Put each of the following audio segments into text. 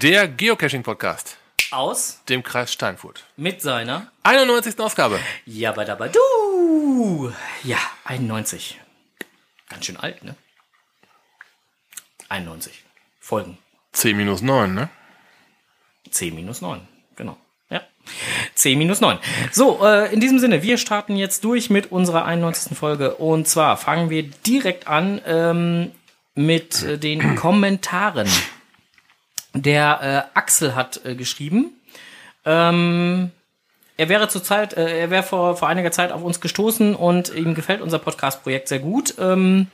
Der Geocaching-Podcast, aus dem Kreis Steinfurt. mit seiner 91. Ausgabe. Jabadabadu. Ja, 91. Ganz schön alt, ne? 91 Folgen. 10 minus 9, ne? 10 minus 9, genau. Ja. 10 minus 9. So, äh, in diesem Sinne, wir starten jetzt durch mit unserer 91. Folge. Und zwar fangen wir direkt an ähm, mit äh, den Kommentaren. Der äh, Axel hat äh, geschrieben, ähm, er wäre zurzeit, äh, er wäre vor, vor einiger Zeit auf uns gestoßen und ihm gefällt unser Podcast-Projekt sehr gut. Ähm,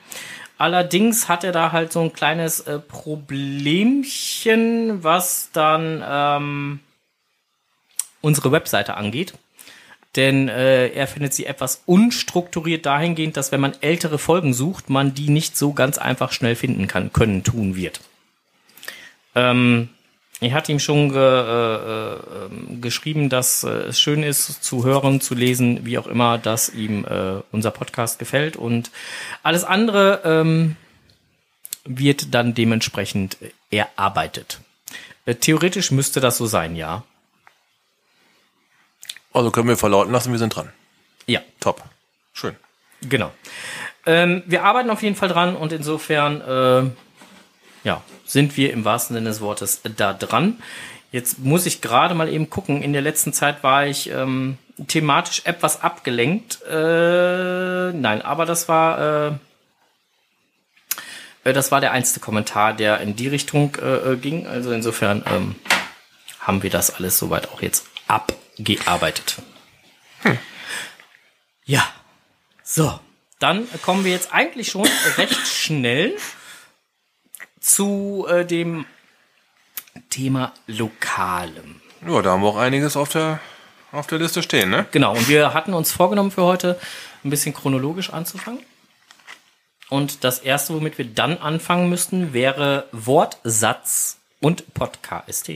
allerdings hat er da halt so ein kleines äh, Problemchen, was dann ähm, unsere Webseite angeht. Denn äh, er findet sie etwas unstrukturiert dahingehend, dass wenn man ältere Folgen sucht, man die nicht so ganz einfach schnell finden kann, können, tun wird. Ähm, ich hatte ihm schon ge, äh, äh, geschrieben, dass äh, es schön ist zu hören, zu lesen, wie auch immer, dass ihm äh, unser Podcast gefällt und alles andere ähm, wird dann dementsprechend erarbeitet. Äh, theoretisch müsste das so sein, ja. Also können wir verlauten lassen, wir sind dran. Ja, Top. Schön. genau. Ähm, wir arbeiten auf jeden Fall dran und insofern äh, ja, sind wir im wahrsten Sinne des Wortes da dran. Jetzt muss ich gerade mal eben gucken. In der letzten Zeit war ich ähm, thematisch etwas abgelenkt. Äh, nein, aber das war äh, äh, das war der einzige Kommentar, der in die Richtung äh, äh, ging. Also insofern ähm, haben wir das alles soweit auch jetzt abgearbeitet. Ja, so. Dann kommen wir jetzt eigentlich schon recht schnell zu äh, dem Thema Lokalem. Ja, da haben wir auch einiges auf der, auf der Liste stehen, ne? Genau, und wir hatten uns vorgenommen für heute ein bisschen chronologisch anzufangen. Und das erste, womit wir dann anfangen müssten, wäre Wortsatz und Podcast.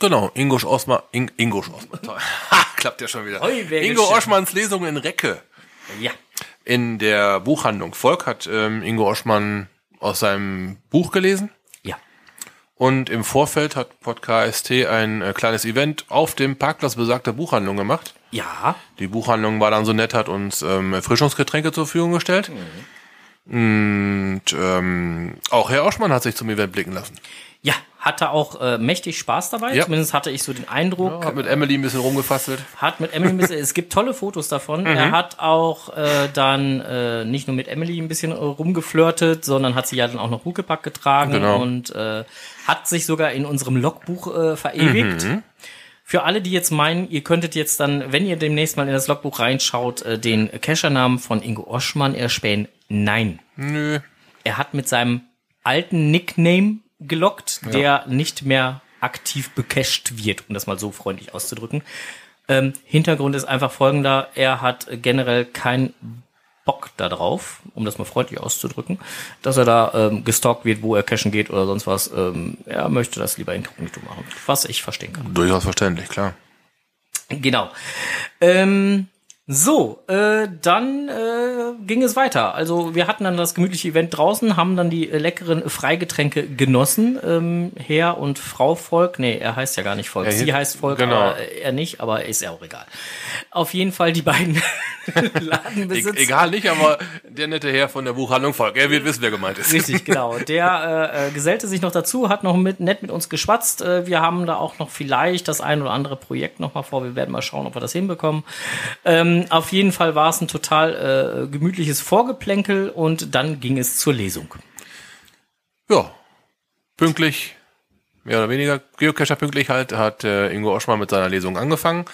Genau, Ingo Osman, In, Ingo Osman, toll. Ha, klappt ja schon wieder. Ingo. Oschmanns Lesung in Recke. Ja, In der Buchhandlung Volk hat ähm, Ingo Oschmann aus seinem Buch gelesen. ja, Und im Vorfeld hat Podcast ein äh, kleines Event auf dem Parkplatz besagter Buchhandlung gemacht. ja. Die Buchhandlung war dann so nett, hat uns ähm, Erfrischungsgetränke zur Verfügung gestellt. Und ähm, auch Herr Oschmann hat sich zum Event blicken lassen. Ja, hatte auch äh, mächtig Spaß dabei. Ja. Zumindest hatte ich so den Eindruck. Hat mit Emily ein bisschen rumgefasselt. Hat mit Emily ein bisschen, es gibt tolle Fotos davon. Er Mhm. hat auch äh, dann äh, nicht nur mit Emily ein bisschen äh, rumgeflirtet, sondern hat sie ja dann auch noch Huckepack getragen Genau. und äh, hat sich sogar in unserem Logbuch äh, verewigt. Mhm. Für alle, die jetzt meinen, ihr könntet jetzt dann, wenn ihr demnächst mal in das Logbuch reinschaut, äh, den Cachernamen von Ingo Oschmann erspähen. Nein. Nö. Er hat mit seinem alten Nickname gelockt, der nicht mehr aktiv becached wird, um das mal so freundlich auszudrücken. Ähm, Hintergrund ist einfach folgender, er hat generell keinen Bock darauf, um das mal freundlich auszudrücken, dass er da ähm, gestalkt wird, wo er cashen geht oder sonst was. Ähm, er möchte das lieber inkognito machen, was ich verstehen kann. Durchaus verständlich, klar. Genau. Ähm, so, äh, dann äh, ging es weiter. Also wir hatten dann das gemütliche Event draußen, haben dann die leckeren Freigetränke genossen. Ähm, Herr und Frau Volk, nee, er heißt ja gar nicht Volk. Er Sie heißt Volk, genau. äh, er nicht, aber ist ja auch egal. Auf jeden Fall die beiden E Ladenbesitzer. egal nicht, aber der nette Herr von der Buchhandlung Volk. Er wird wissen, wer gemeint ist. Richtig, genau. Der äh, äh, gesellte sich noch dazu, hat noch mit, nett mit uns geschwatzt. Äh, wir haben da auch noch vielleicht das ein oder andere Projekt noch mal vor. Wir werden mal schauen, ob wir das hinbekommen. Ähm, auf jeden Fall war es ein total äh, gemütliches Vorgeplänkel und dann ging es zur Lesung. Ja. Pünktlich, mehr oder weniger, Geocacher pünktlich halt, hat äh, Ingo Oschmann mit seiner Lesung angefangen.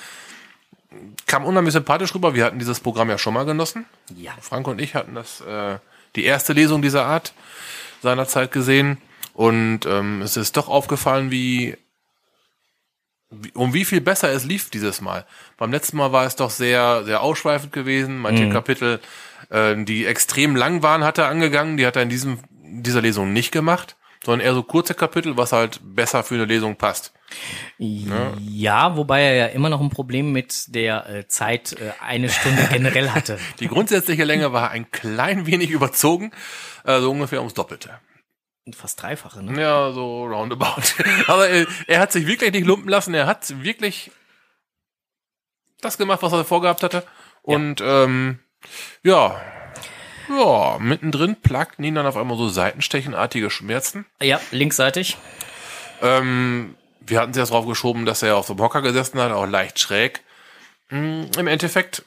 Kam unheimlich sympathisch rüber. Wir hatten dieses Programm ja schon mal genossen. Ja. Frank und ich hatten das äh, die erste Lesung dieser Art seinerzeit gesehen und ähm, es ist doch aufgefallen, wie, wie um wie viel besser es lief dieses Mal. Beim letzten Mal war es doch sehr sehr ausschweifend gewesen. Manche Kapitel, äh, die extrem lang waren, hat er angegangen. Die hat er in diesem dieser Lesung nicht gemacht, sondern eher so kurze Kapitel, was halt besser für eine Lesung passt. Ja, wobei er ja immer noch ein Problem mit der äh, Zeit äh, eine Stunde generell hatte. Die grundsätzliche Länge war ein klein wenig überzogen, äh, so ungefähr ums Doppelte. Fast dreifache, ne? Ja, so roundabout. Aber er, er hat sich wirklich nicht lumpen lassen. Er hat wirklich das gemacht, was er vorgehabt hatte. Und ähm, ja, ja, mittendrin plagten ihn dann auf einmal so seitenstechenartige Schmerzen. Ja, linksseitig. Ähm, wir hatten es erst drauf geschoben, dass er auf dem Hocker gesessen hat, auch leicht schräg. Hm, Im Endeffekt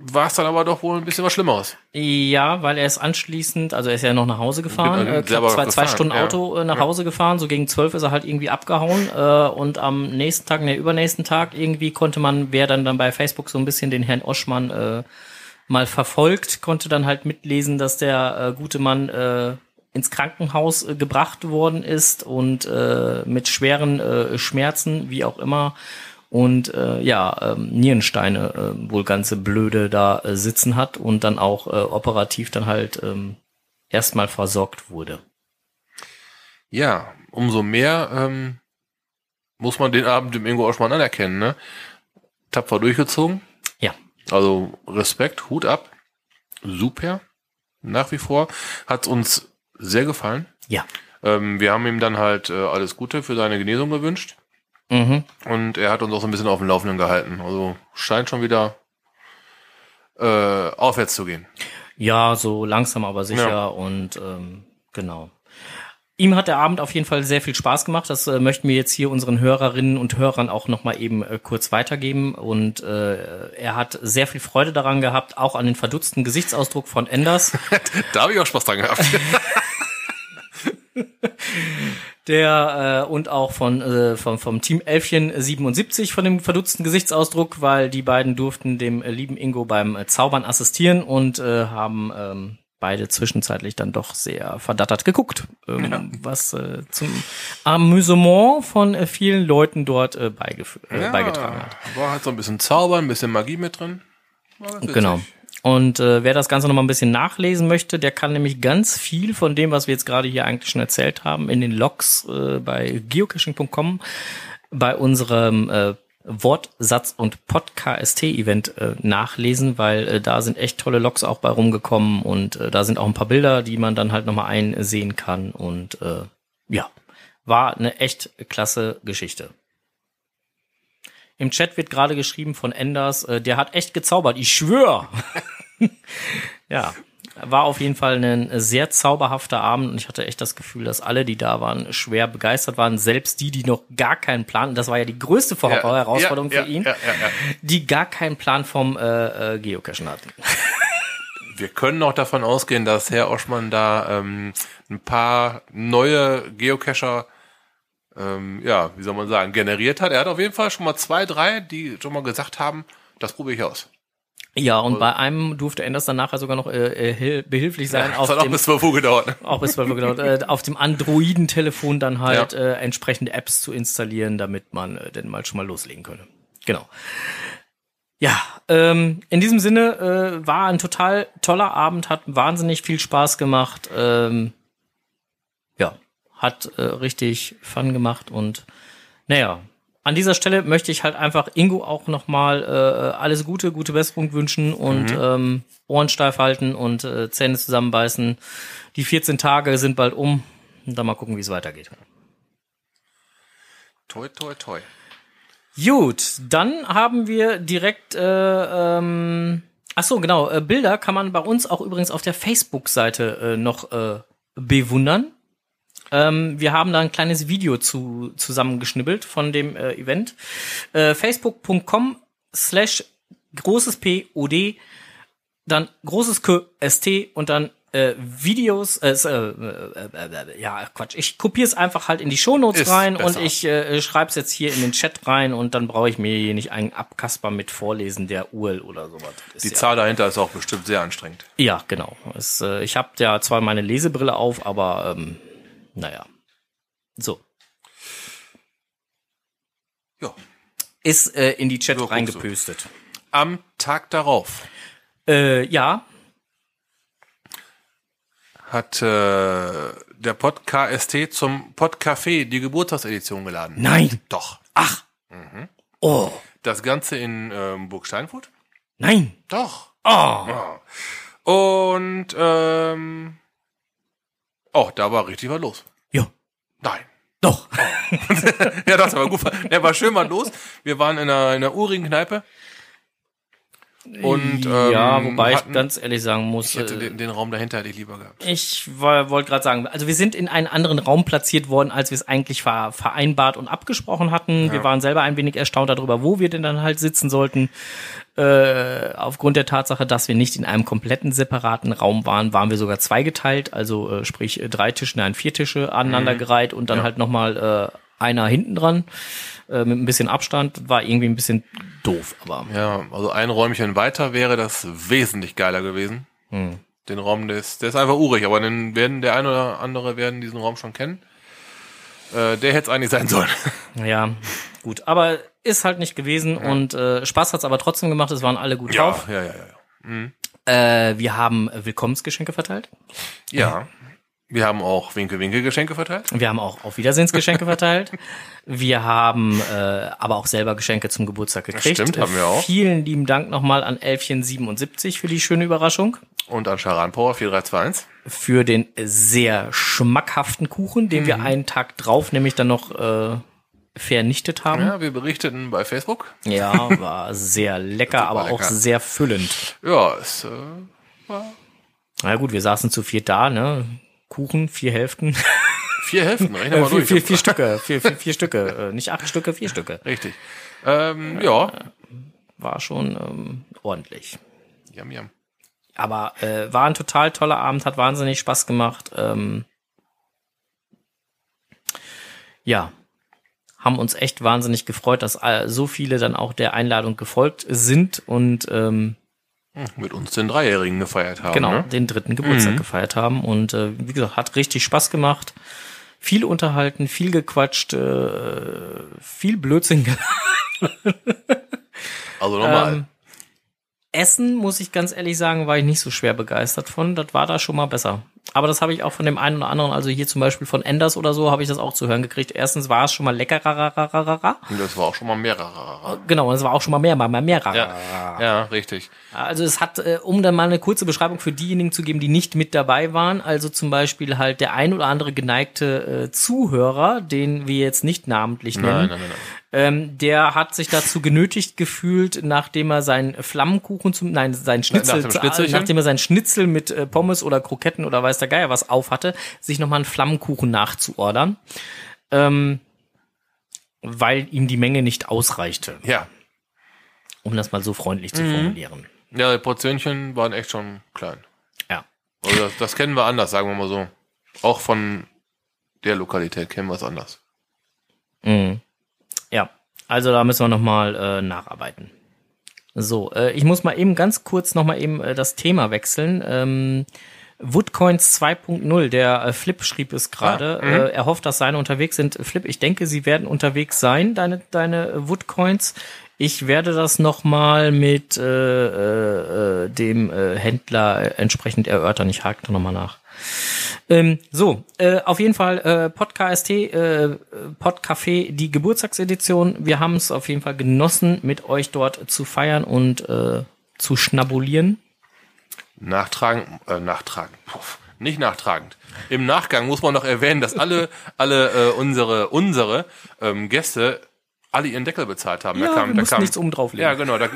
war es dann aber doch wohl ein bisschen was Schlimmeres. Ja, weil er ist anschließend, also er ist ja noch nach Hause gefahren, äh, knapp zwei, zwei Stunden ja. Auto äh, nach Hause gefahren, so gegen zwölf ist er halt irgendwie abgehauen äh, und am nächsten Tag, ne, übernächsten Tag irgendwie konnte man, wer dann dann bei Facebook so ein bisschen den Herrn Oschmann äh, mal verfolgt, konnte dann halt mitlesen, dass der äh, gute Mann äh, ins Krankenhaus äh, gebracht worden ist und äh, mit schweren äh, Schmerzen, wie auch immer. Und äh, ja, ähm, Nierensteine äh, wohl ganze Blöde da äh, sitzen hat und dann auch äh, operativ dann halt ähm, erstmal versorgt wurde. Ja, umso mehr ähm, muss man den Abend dem Ingo Oschmann anerkennen, ne? Tapfer durchgezogen. Ja. Also Respekt, Hut ab. Super. Nach wie vor. Hat uns sehr gefallen. Ja. Ähm, wir haben ihm dann halt äh, alles Gute für seine Genesung gewünscht. Mhm. Und er hat uns auch so ein bisschen auf dem Laufenden gehalten. Also scheint schon wieder äh, aufwärts zu gehen. Ja, so langsam aber sicher Ja. und ähm, genau. Ihm hat der Abend auf jeden Fall sehr viel Spaß gemacht. Das äh, möchten wir jetzt hier unseren Hörerinnen und Hörern auch nochmal eben äh, kurz weitergeben. Und äh, er hat sehr viel Freude daran gehabt, auch an den verdutzten Gesichtsausdruck von Enders. Da habe ich auch Spaß dran gehabt. Der äh, und auch von äh, vom, vom Team Elfchen 77 von dem verdutzten Gesichtsausdruck, weil die beiden durften dem äh, lieben Ingo beim äh, Zaubern assistieren und äh, haben ähm, beide zwischenzeitlich dann doch sehr verdattert geguckt, ähm, was äh, zum Amüsement von äh, vielen Leuten dort äh, beigef- äh, beigetragen hat. War halt so ein bisschen Zaubern, ein bisschen Magie mit drin. Genau. Und äh, wer das Ganze noch mal ein bisschen nachlesen möchte, der kann nämlich ganz viel von dem, was wir jetzt gerade hier eigentlich schon erzählt haben, in den Logs äh, bei geocaching.com bei unserem äh, Wortsatz und Podcast-Event äh, nachlesen, weil äh, da sind echt tolle Logs auch bei rumgekommen und äh, da sind auch ein paar Bilder, die man dann halt nochmal einsehen kann und äh, ja, war eine echt klasse Geschichte. Im Chat wird gerade geschrieben von Enders, äh, der hat echt gezaubert, ich schwör. ja, war auf jeden Fall ein sehr zauberhafter Abend und ich hatte echt das Gefühl, dass alle, die da waren, schwer begeistert waren. Selbst die, die noch gar keinen Plan, das war ja die größte Vor Ja, Herausforderung ja, für ihn, ja. die gar keinen Plan vom äh, äh, Geocachen hatten. Wir können auch davon ausgehen, dass Herr Oschmann da ähm, ein paar neue Geocacher, ähm, ja, wie soll man sagen, generiert hat. Er hat auf jeden Fall schon mal zwei, drei, die schon mal gesagt haben, das probiere ich aus. Ja, und bei einem durfte Enders dann nachher sogar noch äh, äh, hil- behilflich sein das auf hat auch dem bis 12 Uhr gedauert. Ne? auch bis 12 Uhr gedauert, äh, auf dem Androiden-Telefon dann halt Ja. äh, entsprechende Apps zu installieren, damit man äh, denn mal schon mal loslegen könne. Genau. Ja, ähm, in diesem Sinne äh, war ein total toller Abend, hat wahnsinnig viel Spaß gemacht. Ähm, ja, hat äh, richtig Fun gemacht und naja, an dieser Stelle möchte ich halt einfach Ingo auch nochmal äh, alles Gute, gute Besserung wünschen und ähm, Ohren steif halten und äh, Zähne zusammenbeißen. Die 14 Tage sind bald um und dann mal gucken, wie es weitergeht. Toi, toi, toi. Gut, dann haben wir direkt, äh, ähm, ach so, genau, äh, Bilder kann man bei uns auch übrigens auf der Facebook-Seite äh, noch äh, bewundern. Ähm, wir haben da ein kleines Video zu zusammengeschnibbelt von dem äh, Event. Äh, Facebook.com slash großes P O D dann großes K S T und dann äh, Videos, äh, äh, äh, äh, ja Quatsch, ich kopiere es einfach halt in die Shownotes Ist rein besser. und ich äh, schreibe es jetzt hier in den Chat rein und dann brauche ich mir hier nicht einen Abkasper mit Vorlesen der URL oder sowas. Die ja, Zahl dahinter ist auch bestimmt sehr anstrengend. ja, genau. Es, äh, ich habe ja zwar meine Lesebrille auf, aber ähm, naja. So. Ja. Ist äh, in die Chat So, reingepöstet. Am Tag darauf Äh, ja, hat äh, der Pod KST zum Podcafé die Geburtstagsedition geladen. nein. Doch. Ach. Oh, Das Ganze in ähm, Burg Steinfurt? nein. Doch. Oh. Und ähm, Oh, da war richtig was los. Ja. Nein. Doch. ja, das war gut. Der war schön was los. Wir waren in einer, in einer urigen Kneipe. Und, ja, ähm, wobei hatten- ich ganz ehrlich sagen muss, Ich hätte äh, den, den Raum dahinter hätte ich lieber gehabt. ich wollte gerade sagen, also wir sind in einen anderen Raum platziert worden, als wir es eigentlich ver vereinbart und abgesprochen hatten. Wir waren selber ein wenig erstaunt darüber, wo wir denn dann halt sitzen sollten. Äh, aufgrund der Tatsache, dass wir nicht in einem kompletten separaten Raum waren, waren wir sogar zweigeteilt, also äh, sprich äh, drei Tische, nein, vier Tische aneinandergereiht und dann halt nochmal äh, einer hinten dran äh, mit ein bisschen Abstand. War irgendwie ein bisschen doof, aber Ja, also ein Räumchen weiter wäre das wesentlich geiler gewesen. Hm. Den Raum, der ist, der ist einfach urig, aber dann werden der eine oder andere werden diesen Raum schon kennen. Äh, der hätte es eigentlich sein sollen. Ja, gut. Aber ist halt nicht gewesen und äh, Spaß hat's aber trotzdem gemacht. Es waren alle gut drauf. ja, ja, ja. ja. Äh, wir haben Willkommensgeschenke verteilt. Ja. Wir haben auch Winke-Winke-Geschenke verteilt. Wir haben auch auf Wiedersehensgeschenke verteilt. Wir haben äh, aber auch selber Geschenke zum Geburtstag gekriegt. Stimmt, haben wir auch. Vielen lieben Dank nochmal an Elfchen77 für die schöne Überraschung. Und an Charan Power 4321. Für den sehr schmackhaften Kuchen, den Mhm. wir einen Tag drauf nämlich dann noch äh, vernichtet haben. Ja, wir berichteten bei Facebook. Ja, war sehr lecker, aber auch lecker. sehr füllend. Ja, es, äh, Na gut, wir saßen zu viert da, ne? Kuchen, vier Hälften. vier Hälften, rechne Äh, mal vier, durch. vier, vier Stücke, vier, vier, vier Stücke. Äh, nicht acht Stücke, vier Stücke. Richtig. Ähm, ja. War schon ähm, ordentlich. Jam, jam. Aber äh, war ein total toller Abend, hat wahnsinnig Spaß gemacht. Ähm, ja, haben uns echt wahnsinnig gefreut, dass äh, so viele dann auch der Einladung gefolgt sind und ähm, Mit uns den Dreijährigen gefeiert haben. genau Ne? den dritten Geburtstag gefeiert haben. Und äh, wie gesagt, hat richtig Spaß gemacht. Viel unterhalten, viel gequatscht, äh, viel Blödsinn. Also nochmal. Ähm, Essen, muss ich ganz ehrlich sagen, war ich nicht so schwer begeistert von. Das war da schon mal besser. Aber das habe ich auch von dem einen oder anderen, also hier zum Beispiel von Enders oder so, habe ich das auch zu hören gekriegt. Erstens war es schon mal leckerer. das war auch schon mal mehrerer. Genau, und es war auch schon mal mehr, mal mehr, mehr. Ja, ja, richtig. Also es hat, äh, um dann mal eine kurze Beschreibung für diejenigen zu geben, die nicht mit dabei waren, also zum Beispiel halt der ein oder andere geneigte äh, Zuhörer, den wir jetzt nicht namentlich nennen, Nein, nein, nein, nein. Ähm, der hat sich dazu genötigt gefühlt, nachdem er seinen Flammenkuchen zum, nein, sein Schnitzel, Nach Schnitzelchen? nachdem er seinen Schnitzel mit äh, Pommes oder Kroketten oder weiß der Geier was auf hatte, sich nochmal einen Flammenkuchen nachzuordern, ähm, weil ihm die Menge nicht ausreichte, Ja. um das mal so freundlich Mhm. zu formulieren. Ja, die Portionchen waren echt schon klein. Ja. Also das, das kennen wir anders, sagen wir mal so. Auch von der Lokalität kennen wir es anders. Mhm. Also da müssen wir nochmal äh, nacharbeiten. So, äh, ich muss mal eben ganz kurz nochmal eben äh, das Thema wechseln. Ähm, Woodcoins 2.0, der äh, Flip schrieb es gerade. äh, er hofft, dass seine unterwegs sind. Flip, ich denke, sie werden unterwegs sein, deine, deine äh, Woodcoins. Ich werde das nochmal mit äh, äh, äh, dem äh, Händler äh, entsprechend erörtern. Ich hake da nochmal nach. Ähm, so, äh, auf jeden Fall äh, Podcast, äh, Podcafé, die Geburtstagsedition. Wir haben es auf jeden Fall genossen, mit euch dort zu feiern und äh, zu schnabulieren. Nachtragen, äh, nachtragen. Puff. Nicht nachtragend. Im Nachgang muss man noch erwähnen, dass alle, alle äh, unsere, unsere ähm, Gäste alle ihren Deckel bezahlt haben. Ja, wir mussten nichts oben drauflegen. Ja, genau. Da,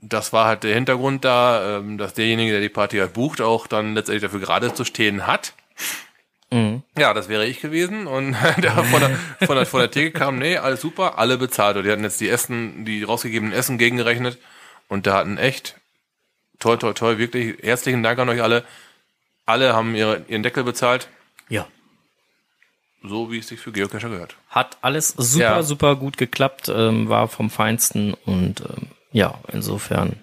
das war halt der Hintergrund da, ähm, dass derjenige, der die Party halt bucht, auch dann letztendlich dafür gerade zu stehen hat. Mhm. Ja, das wäre ich gewesen und der von der, von der, von der Theke kam, nee, alles super, alle bezahlt. Und die hatten jetzt die Essen, die rausgegebenen Essen gegengerechnet und da hatten echt, toll, toll, toll, wirklich herzlichen Dank an euch alle. Alle haben ihre, ihren Deckel bezahlt, Ja. so wie es sich für Geocacher gehört. Hat alles super, Ja. super gut geklappt, ähm, war vom Feinsten und ähm, ja, insofern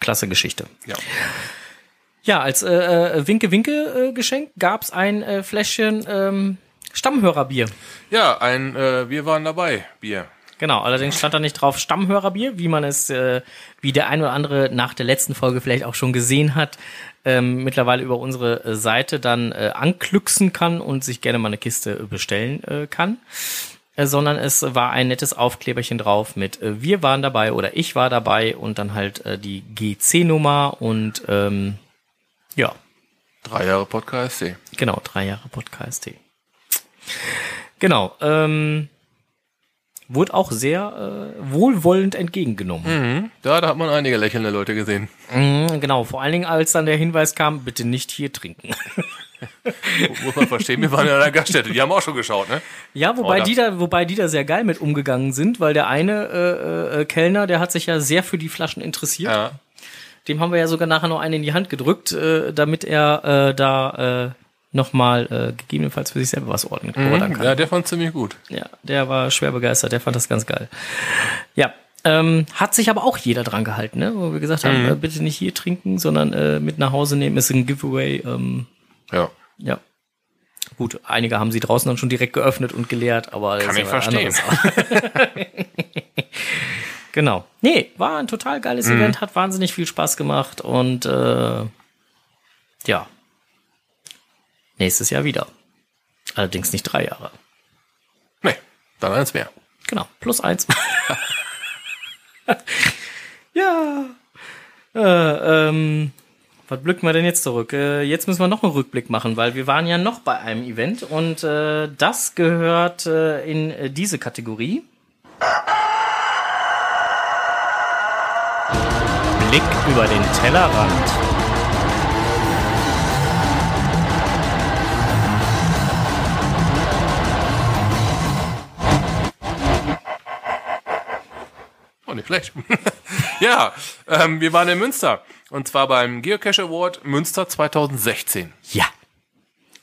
klasse Geschichte. Ja. Ja, als äh, äh, Winke-Winke-Geschenk gab's ein äh, Fläschchen ähm, Stammhörerbier. Ja, ein, äh, wir waren dabei, Bier. Genau, allerdings stand da nicht drauf Stammhörerbier, wie man es, äh, wie der ein oder andere nach der letzten Folge vielleicht auch schon gesehen hat, ähm, mittlerweile über unsere äh, Seite dann äh, anklüxen kann und sich gerne mal eine Kiste äh, bestellen äh, kann. Äh, sondern es war ein nettes Aufkleberchen drauf mit äh, wir waren dabei oder ich war dabei und dann halt äh, die GC-Nummer und ähm, ja, Drei Jahre Podcast. Genau, drei Jahre Podcast. Genau. Ähm, wurde auch sehr äh, wohlwollend entgegengenommen. Mhm. Da, da hat man einige lächelnde Leute gesehen. Mhm, genau, vor allen Dingen, als dann der Hinweis kam, bitte nicht hier trinken. Muss man verstehen, wir waren ja in einer Gaststätte, die haben auch schon geschaut, ne? Ja, wobei Oder? die da, wobei die da sehr geil mit umgegangen sind, weil der eine äh, äh, Kellner, der hat sich ja sehr für die Flaschen interessiert. Ja. Dem haben wir ja sogar nachher noch einen in die Hand gedrückt, äh, damit er äh, da äh, nochmal äh, gegebenenfalls für sich selber was ordnen ordern kann. Ja, der fand ziemlich gut. Ja, der war schwer begeistert, der fand das ganz geil. Ja, ähm, hat sich aber auch jeder dran gehalten, ne? wo wir gesagt haben, äh, bitte nicht hier trinken, sondern äh, mit nach Hause nehmen, ist ein Giveaway. Ähm, Ja. ja. Gut, einige haben sie draußen dann schon direkt geöffnet und geleert, aber Kann ich verstehen. genau. Nee, war ein total geiles Mhm. Event, hat wahnsinnig viel Spaß gemacht und äh, ja. Nächstes Jahr wieder. Allerdings nicht drei Jahre. Nee, dann eins mehr. Genau, plus eins. ja. Äh, ähm, was blicken wir denn jetzt zurück? Äh, jetzt müssen wir noch einen Rückblick machen, weil wir waren ja noch bei einem Event und äh, das gehört äh, in äh, diese Kategorie. Blick über den Tellerrand. Oh, nicht schlecht. ja, ähm, wir waren in Münster. Und zwar beim Geocache Award Münster 2016. Ja.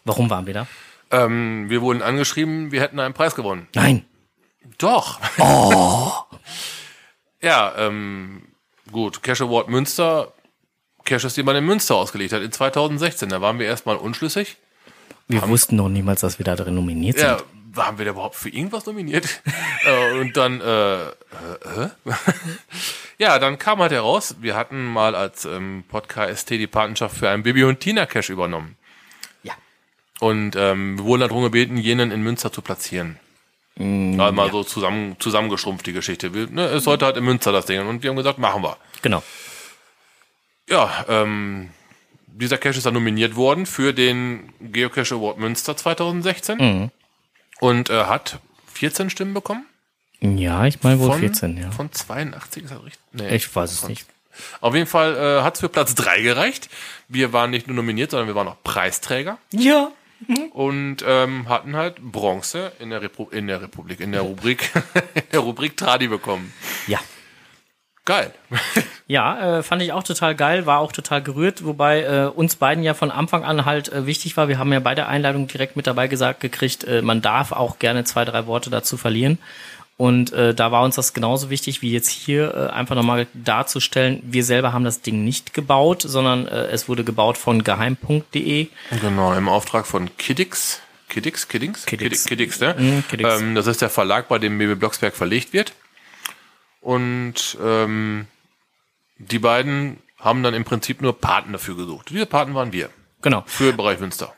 Warum waren wir da? Ähm, wir wurden angeschrieben, wir hätten einen Preis gewonnen. Nein. Doch. Oh. ja, ähm, gut. Cache Award Münster. Caches, die man in Münster ausgelegt hat, in 2016. Da waren wir erstmal unschlüssig. Wir wussten noch niemals, dass wir da drin nominiert sind. Ja, waren wir da überhaupt für irgendwas nominiert? äh, und dann, äh, äh, hä? ja, dann kam halt heraus, wir hatten mal als ähm, Podcast die Patenschaft für einen Bibi und Tina Cache übernommen. Ja. Und ähm, wir wurden darum gebeten, jenen in Münster zu platzieren. Mm, also mal so zusammen, zusammengeschrumpft die Geschichte. Wir, ne, es sollte halt in Münster das Ding. Und wir haben gesagt, machen wir. Genau. Ja, ähm, dieser Cache ist dann nominiert worden für den Geocache Award Münster 2016 Mhm. Und äh, hat 14 Stimmen bekommen. Ja, ich meine wohl Von, 14, ja. Von 82 ist das richtig? Nee. Ich weiß es nicht. Auf jeden Fall äh, hat es für Platz 3 gereicht. Wir waren nicht nur nominiert, sondern wir waren auch Preisträger Ja. und ähm, hatten halt Bronze in der, Repu in der Republik, in der Rubrik, in der Rubrik Tradi bekommen. Ja. Geil. Ja, äh, fand ich auch total geil, war auch total gerührt, wobei äh, uns beiden ja von Anfang an halt äh, wichtig war. Wir haben ja bei der Einladung direkt mit dabei gesagt gekriegt, äh, man darf auch gerne zwei, drei Worte dazu verlieren. Und äh, da war uns das genauso wichtig, wie jetzt hier äh, einfach nochmal darzustellen. Wir selber haben das Ding nicht gebaut, sondern äh, es wurde gebaut von geheim.de. Genau, im Auftrag von Kiddix. Kiddix, Kiddings? Kiddix. Kiddix, ne? Mhm, Kiddix. Ähm, das ist der Verlag, bei dem Baby Blocksberg verlegt wird. Und ähm, die beiden haben dann im Prinzip nur Paten dafür gesucht. Diese Paten waren wir. Genau. Für den Bereich Münster.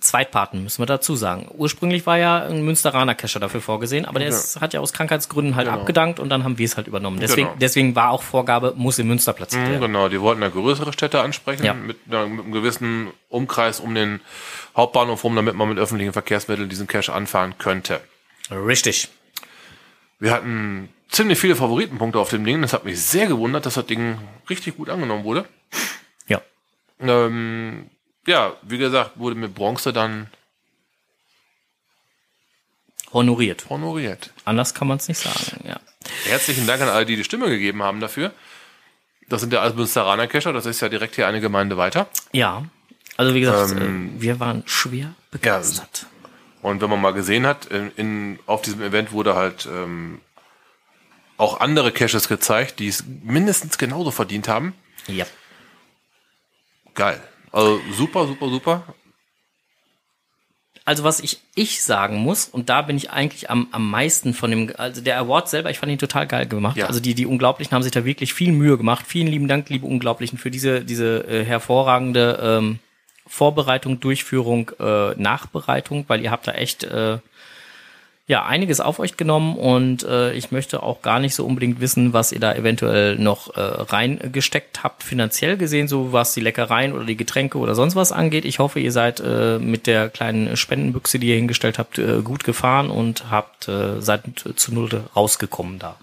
Zweitpaten müssen wir dazu sagen. Ursprünglich war ja ein Münsteraner Cacher dafür vorgesehen, aber der ist, hat ja aus Krankheitsgründen halt abgedankt und dann haben wir es halt übernommen. Deswegen, Genau. deswegen war auch Vorgabe, muss in Münster platziert Mhm, werden. Genau, die wollten ja größere Städte ansprechen, Ja. mit, mit einem gewissen Umkreis um den Hauptbahnhof rum, damit man mit öffentlichen Verkehrsmitteln diesen Cache anfahren könnte. Richtig. Wir hatten ziemlich viele Favoritenpunkte auf dem Ding. Das hat mich sehr gewundert, dass das Ding richtig gut angenommen wurde. Ja. Ähm, ja, wie gesagt, wurde mit Bronze dann Honoriert. honoriert. Anders kann man es nicht sagen, ja. Herzlichen Dank an alle, die die Stimme gegeben haben dafür. Das sind ja alles Münsteraner Cacher, das ist ja direkt hier eine Gemeinde weiter. Ja. Also wie gesagt, Ähm, äh, wir waren schwer begeistert. Und wenn man mal gesehen hat, in, in, auf diesem Event wurde halt ähm, auch andere Caches gezeigt, die es mindestens genauso verdient haben. Ja. Geil. Also super, super, super. Also was ich, ich sagen muss, und da bin ich eigentlich am, am meisten von dem, also der Award selber, ich fand ihn total geil gemacht. Ja. Also die, die Unglaublichen haben sich da wirklich viel Mühe gemacht. Vielen lieben Dank, liebe Unglaublichen, für diese, diese äh, hervorragende ähm, Vorbereitung, Durchführung, äh, Nachbereitung, weil ihr habt da echt äh, ja, einiges auf euch genommen und äh, ich möchte auch gar nicht so unbedingt wissen, was ihr da eventuell noch äh, reingesteckt habt, finanziell gesehen, so was die Leckereien oder die Getränke oder sonst was angeht. Ich hoffe, ihr seid äh, mit der kleinen Spendenbüchse, die ihr hingestellt habt, äh, gut gefahren und habt äh, seid zu null rausgekommen da.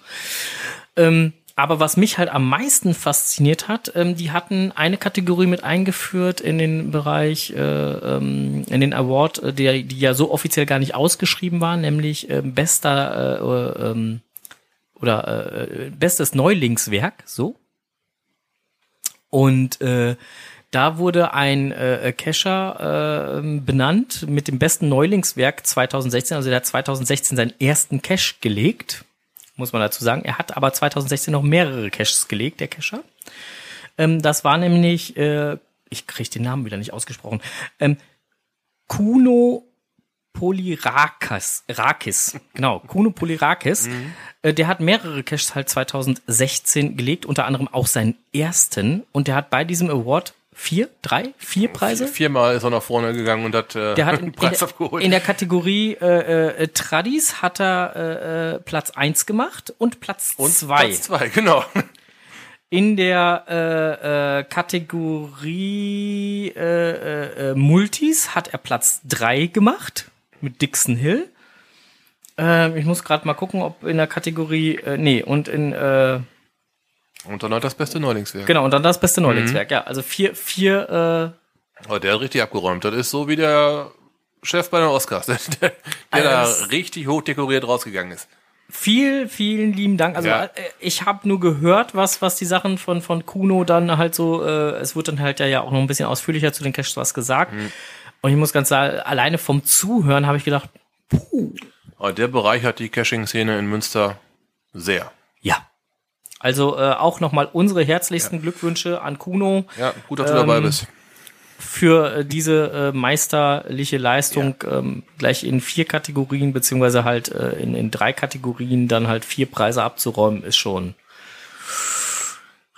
Ähm, aber was mich halt am meisten fasziniert hat, ähm, die hatten eine Kategorie mit eingeführt in den Bereich, äh, ähm, in den Award, äh, der, die ja so offiziell gar nicht ausgeschrieben war, nämlich äh, bester äh, ähm, oder äh, bestes Neulingswerk, so. Und äh, da wurde ein äh, Cacher äh, benannt mit dem besten Neulingswerk 2016. Also der hat 2016 seinen ersten Cache gelegt muss man dazu sagen. Er hat aber 2016 noch mehrere Caches gelegt, der Cacher. Ähm, das war nämlich, äh, ich kriege den Namen wieder nicht ausgesprochen, ähm, Kuno Polyrakis, Rakis, genau, Kuno Polyrakis. Mhm. Äh, der hat mehrere Caches halt 2016 gelegt, unter anderem auch seinen ersten. Und der hat bei diesem Award vier, drei, vier Preise. Viermal ist er nach vorne gegangen und hat, äh, der hat einen Preis in, abgeholt. In der Kategorie äh, äh, Tradis hat er äh, äh Platz eins gemacht und Platz und zwei. Platz zwei, genau. In der äh, äh, Kategorie äh, äh, Multis hat er Platz drei gemacht mit Dixon Hill. Äh, ich muss gerade mal gucken, ob in der Kategorie, äh, nee, und in äh, und dann halt das beste Neulingswerk. Genau, und dann das beste Neulingswerk, mhm. ja. Also vier, vier, äh, Oh, der hat richtig abgeräumt. Das ist so wie der Chef bei den Oscars, der, der, der also da richtig hoch dekoriert rausgegangen ist. Viel, vielen lieben Dank. Also ja. Äh, ich habe nur gehört, was was die Sachen von von Kuno dann halt so. Äh, es wird dann halt ja, ja auch noch ein bisschen ausführlicher zu den Caches was gesagt. Mhm. Und ich muss ganz sagen, alleine vom Zuhören habe ich gedacht, puh. Aber der Bereich hat die Caching-Szene in Münster sehr. Ja, also äh, auch nochmal unsere herzlichsten ja. Glückwünsche an Kuno. Ja, gut, dass du ähm, dabei bist. Für äh, diese äh, meisterliche Leistung ja. ähm, gleich in vier Kategorien, beziehungsweise halt äh, in, in drei Kategorien dann halt vier Preise abzuräumen, ist schon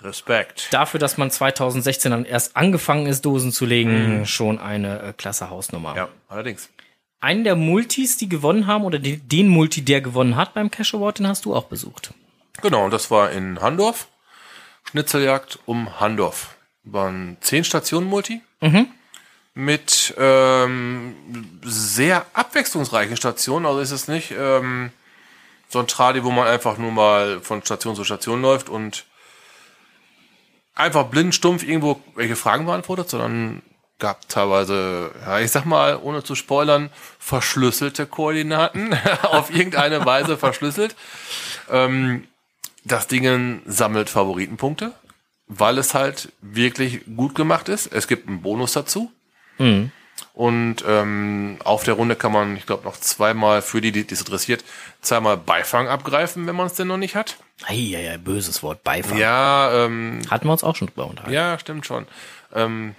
Respekt. Dafür, dass man 2016 dann erst angefangen ist, Dosen zu legen, mhm. schon eine äh, klasse Hausnummer. Ja, allerdings. Einen der Multis, die gewonnen haben, oder den, den Multi, der gewonnen hat beim Cash Award, den hast du auch besucht. Genau, das war in Handorf. Schnitzeljagd um Handorf. Waren zehn Stationen Multi. Mhm. Mit ähm, sehr abwechslungsreichen Stationen. Also ist es nicht ähm, so ein Tradi, wo man einfach nur mal von Station zu Station läuft und einfach blind stumpf irgendwo welche Fragen beantwortet, sondern gab teilweise, ja, ich sag mal, ohne zu spoilern, verschlüsselte Koordinaten, auf irgendeine Weise verschlüsselt. Ähm, das Ding sammelt Favoritenpunkte, weil es halt wirklich gut gemacht ist. Es gibt einen Bonus dazu. Mhm. Und ähm, auf der Runde kann man, ich glaube, noch zweimal für die, die es interessiert, zweimal Beifang abgreifen, wenn man es denn noch nicht hat. Eieiei, böses Wort, Beifang. Ja, ähm, hatten wir uns auch schon drüber unterhalten. Ja, stimmt schon. Ähm,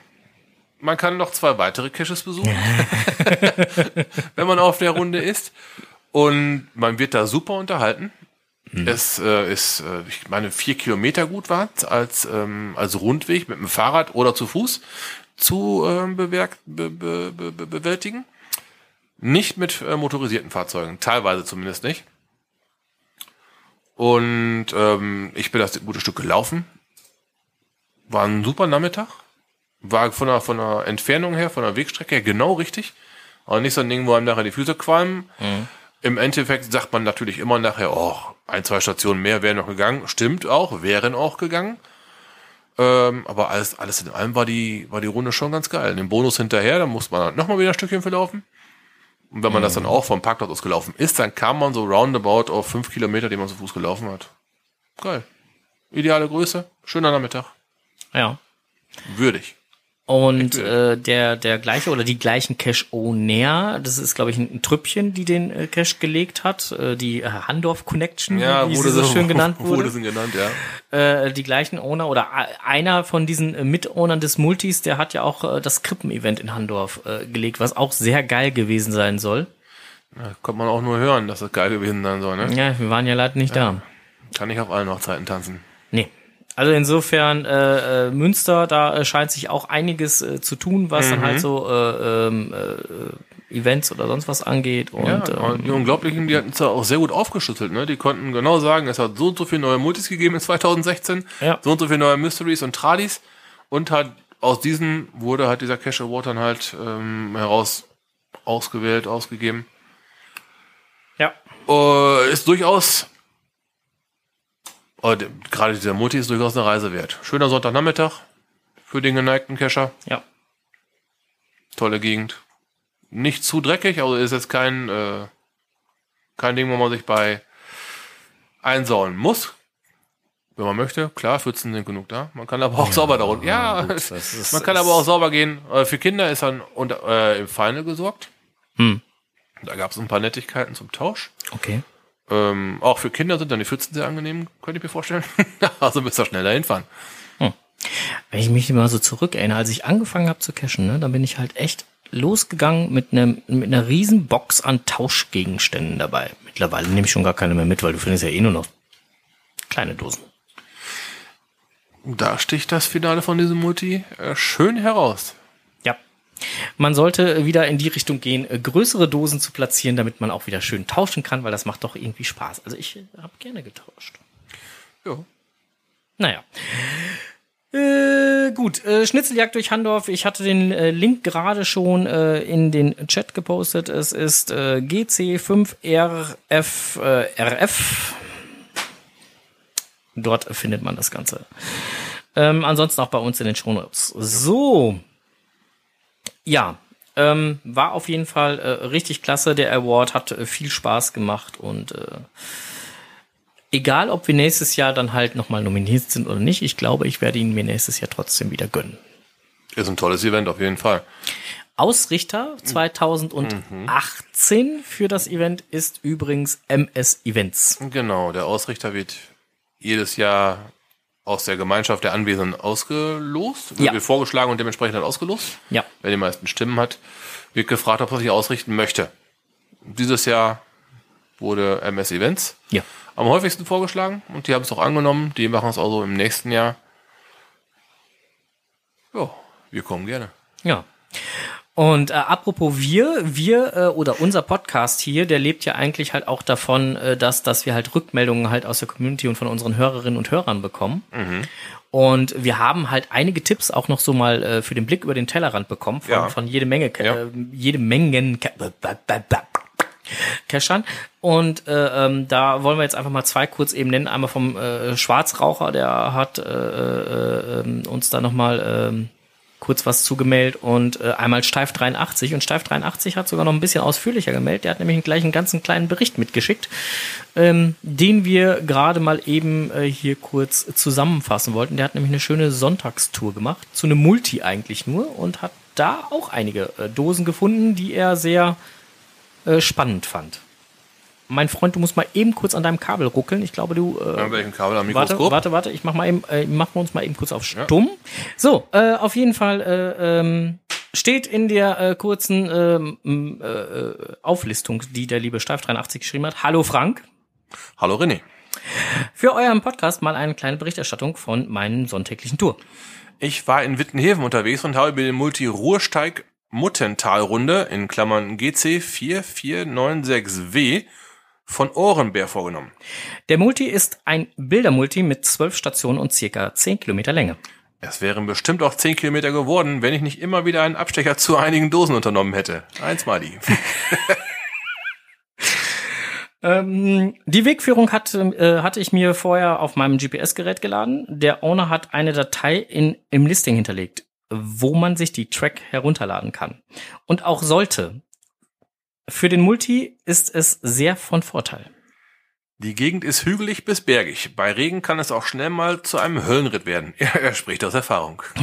man kann noch zwei weitere Caches besuchen, wenn man auf der Runde ist. Und man wird da super unterhalten. Mhm. Es äh, ist, äh, ich meine, vier Kilometer gut war als, ähm, als Rundweg mit dem Fahrrad oder zu Fuß zu ähm, bewerk, be, be, be, bewältigen. Nicht mit äh, motorisierten Fahrzeugen, teilweise zumindest nicht. Und ähm, ich bin das gute Stück gelaufen. War ein super Nachmittag. War von der, von der Entfernung her, von der Wegstrecke her genau richtig. Aber nicht so ein Ding, wo einem nachher die Füße qualmen. Mhm. Im Endeffekt sagt man natürlich immer nachher, oh, ein, zwei Stationen mehr wären noch gegangen. Stimmt auch, wären auch gegangen. Ähm, aber alles, alles in allem war die, war die Runde schon ganz geil. Den Bonus hinterher, da muss man halt nochmal wieder ein Stückchen verlaufen. Und wenn man mhm. das dann auch vom Parkplatz aus gelaufen ist, dann kam man so roundabout auf fünf Kilometer, die man zu Fuß gelaufen hat. Geil. Ideale Größe, schöner Nachmittag. Ja. Würdig. Und äh, der, der gleiche oder die gleichen Cash-Owner, das ist, glaube ich, ein, ein Trüppchen, die den äh, Cash gelegt hat, äh, die äh, Handorf Connection, ja, wie sie so schön genannt wurde. Wurde sie genannt, ja. Äh, die gleichen Owner oder einer von diesen äh, Mitownern des Multis, der hat ja auch äh, das Krippen-Event in Handorf äh, gelegt, was auch sehr geil gewesen sein soll. Ja, konnte man auch nur hören, dass das geil gewesen sein soll, ne? Ja, wir waren ja leider nicht ja. da. Kann ich auf allen Hochzeiten tanzen. Nee. Also insofern äh, äh, Münster, da äh, scheint sich auch einiges äh, zu tun, was mhm. dann halt so, äh, ähm, äh, Events oder sonst was angeht. Und Ja, ähm, die Unglaublichen, die hatten es ja auch sehr gut aufgeschüttelt, ne? Die konnten genau sagen, es hat so und so viele neue Multis gegeben in 2016, Ja. so und so viele neue Mysteries und Tradis und hat aus diesen wurde halt dieser Cash Award dann halt ähm, heraus ausgewählt, ausgegeben. ja. Äh, ist durchaus äh, gerade dieser Multi ist durchaus eine Reise wert. Schöner Sonntagnachmittag für den geneigten Cacher. Ja. Tolle Gegend. Nicht zu dreckig, also ist jetzt kein, äh, kein Ding, wo man sich bei einsauen muss. Wenn man möchte, klar, Pfützen sind genug da. Man kann aber auch sauber darunter. Ja, gut, ist- man kann aber auch sauber gehen. Äh, Für Kinder ist dann unter, äh, im Final gesorgt. Hm. Da gab es ein paar Nettigkeiten zum Tausch. Okay. Ähm, auch für Kinder sind dann die Pfützen sehr angenehm, könnte ich mir vorstellen. also müsst ihr schneller hinfahren. Wenn ich mich mal so zurückerinnere, als ich angefangen habe zu cashen, ne, dann bin ich halt echt losgegangen mit einem mit einer riesen Box an Tauschgegenständen dabei. Mittlerweile nehme ich schon gar keine mehr mit, weil du findest ja eh nur noch kleine Dosen. Da sticht das Finale von diesem Multi äh, schön heraus. Man sollte wieder in die Richtung gehen, äh, größere Dosen zu platzieren, damit man auch wieder schön tauschen kann, weil das macht doch irgendwie Spaß. Also ich habe gerne getauscht. Ja. Naja. Äh, gut, äh, Schnitzeljagd durch Handorf. Ich hatte den äh, Link gerade schon äh, in den Chat gepostet. Es ist äh, GC5RF äh. Dort findet man das Ganze. Ähm, ansonsten auch bei uns in den Shownotes. So. Ja, ähm, war auf jeden Fall äh, richtig klasse. Der Award hat äh, viel Spaß gemacht und äh, egal, ob wir nächstes Jahr dann halt nochmal nominiert sind oder nicht, ich glaube, ich werde ihn mir nächstes Jahr trotzdem wieder gönnen. Ist ein tolles Event auf jeden Fall. Ausrichter 2018 für das Event ist übrigens MS Events. Genau, der Ausrichter wird jedes Jahr aus der Gemeinschaft der Anwesenden ausgelost, Ja. wird vorgeschlagen und dementsprechend dann ausgelost. Ja. Wer die meisten Stimmen hat, wird gefragt, ob er sich ausrichten möchte. Dieses Jahr wurde MS Events Ja. am häufigsten vorgeschlagen und die haben es auch angenommen. Die machen es also im nächsten Jahr. Ja, wir kommen gerne. Ja. Und äh, apropos wir, wir äh, oder unser Podcast hier, der lebt ja eigentlich halt auch davon, äh, dass, dass wir halt Rückmeldungen halt aus der Community und von unseren Hörerinnen und Hörern bekommen. Und wir haben halt einige Tipps auch noch so mal äh, für den Blick über den Tellerrand bekommen von, Ja. von jede Menge, Ja. äh, jede Mengen Cashern. Und äh, ähm, da wollen wir jetzt einfach mal zwei kurz eben nennen. Einmal vom äh, Schwarzraucher, der hat äh, äh, ähm, uns da nochmal ähm, kurz was zugemeldet und äh, einmal Steif 83 und Steif 83 hat sogar noch ein bisschen ausführlicher gemeldet. Der hat nämlich gleich einen ganzen kleinen Bericht mitgeschickt, ähm, den wir gerade mal eben äh, hier kurz zusammenfassen wollten. Der hat nämlich eine schöne Sonntagstour gemacht, zu einem Multi eigentlich nur und hat da auch einige äh, Dosen gefunden, die er sehr äh, spannend fand. Mein Freund, du musst mal eben kurz an deinem Kabel ruckeln. Ich glaube, du äh, An welchem Kabel am Warte, Mikroskop? warte, warte, ich mach mal eben, äh, machen wir uns mal eben kurz auf stumm. So, äh, auf jeden Fall äh, ähm, steht in der äh, kurzen ähm, äh, Auflistung, die der liebe Steif 83 geschrieben hat. Hallo Frank. Hallo René. Für euren Podcast mal eine kleine Berichterstattung von meinen sonntäglichen Tour. Ich war in Wittenheven unterwegs und habe mir den Multi-Ruhrsteig Muttentalrunde in Klammern GC 4496W von Ohrenbär vorgenommen. Der Multi ist ein Bildermulti mit zwölf Stationen und circa 10 Kilometer Länge. Es wären bestimmt auch 10 Kilometer geworden, wenn ich nicht immer wieder einen Abstecher zu einigen Dosen unternommen hätte. Eins mal die. Ähm, die Wegführung hatte, äh, hatte ich mir vorher auf meinem GPS-Gerät geladen. Der Owner hat eine Datei in, im Listing hinterlegt, wo man sich die Track herunterladen kann. Und auch sollte. Für den Multi ist es sehr von Vorteil. Die Gegend ist hügelig bis bergig. Bei Regen kann es auch schnell mal zu einem Höllenritt werden. Er, er spricht aus Erfahrung.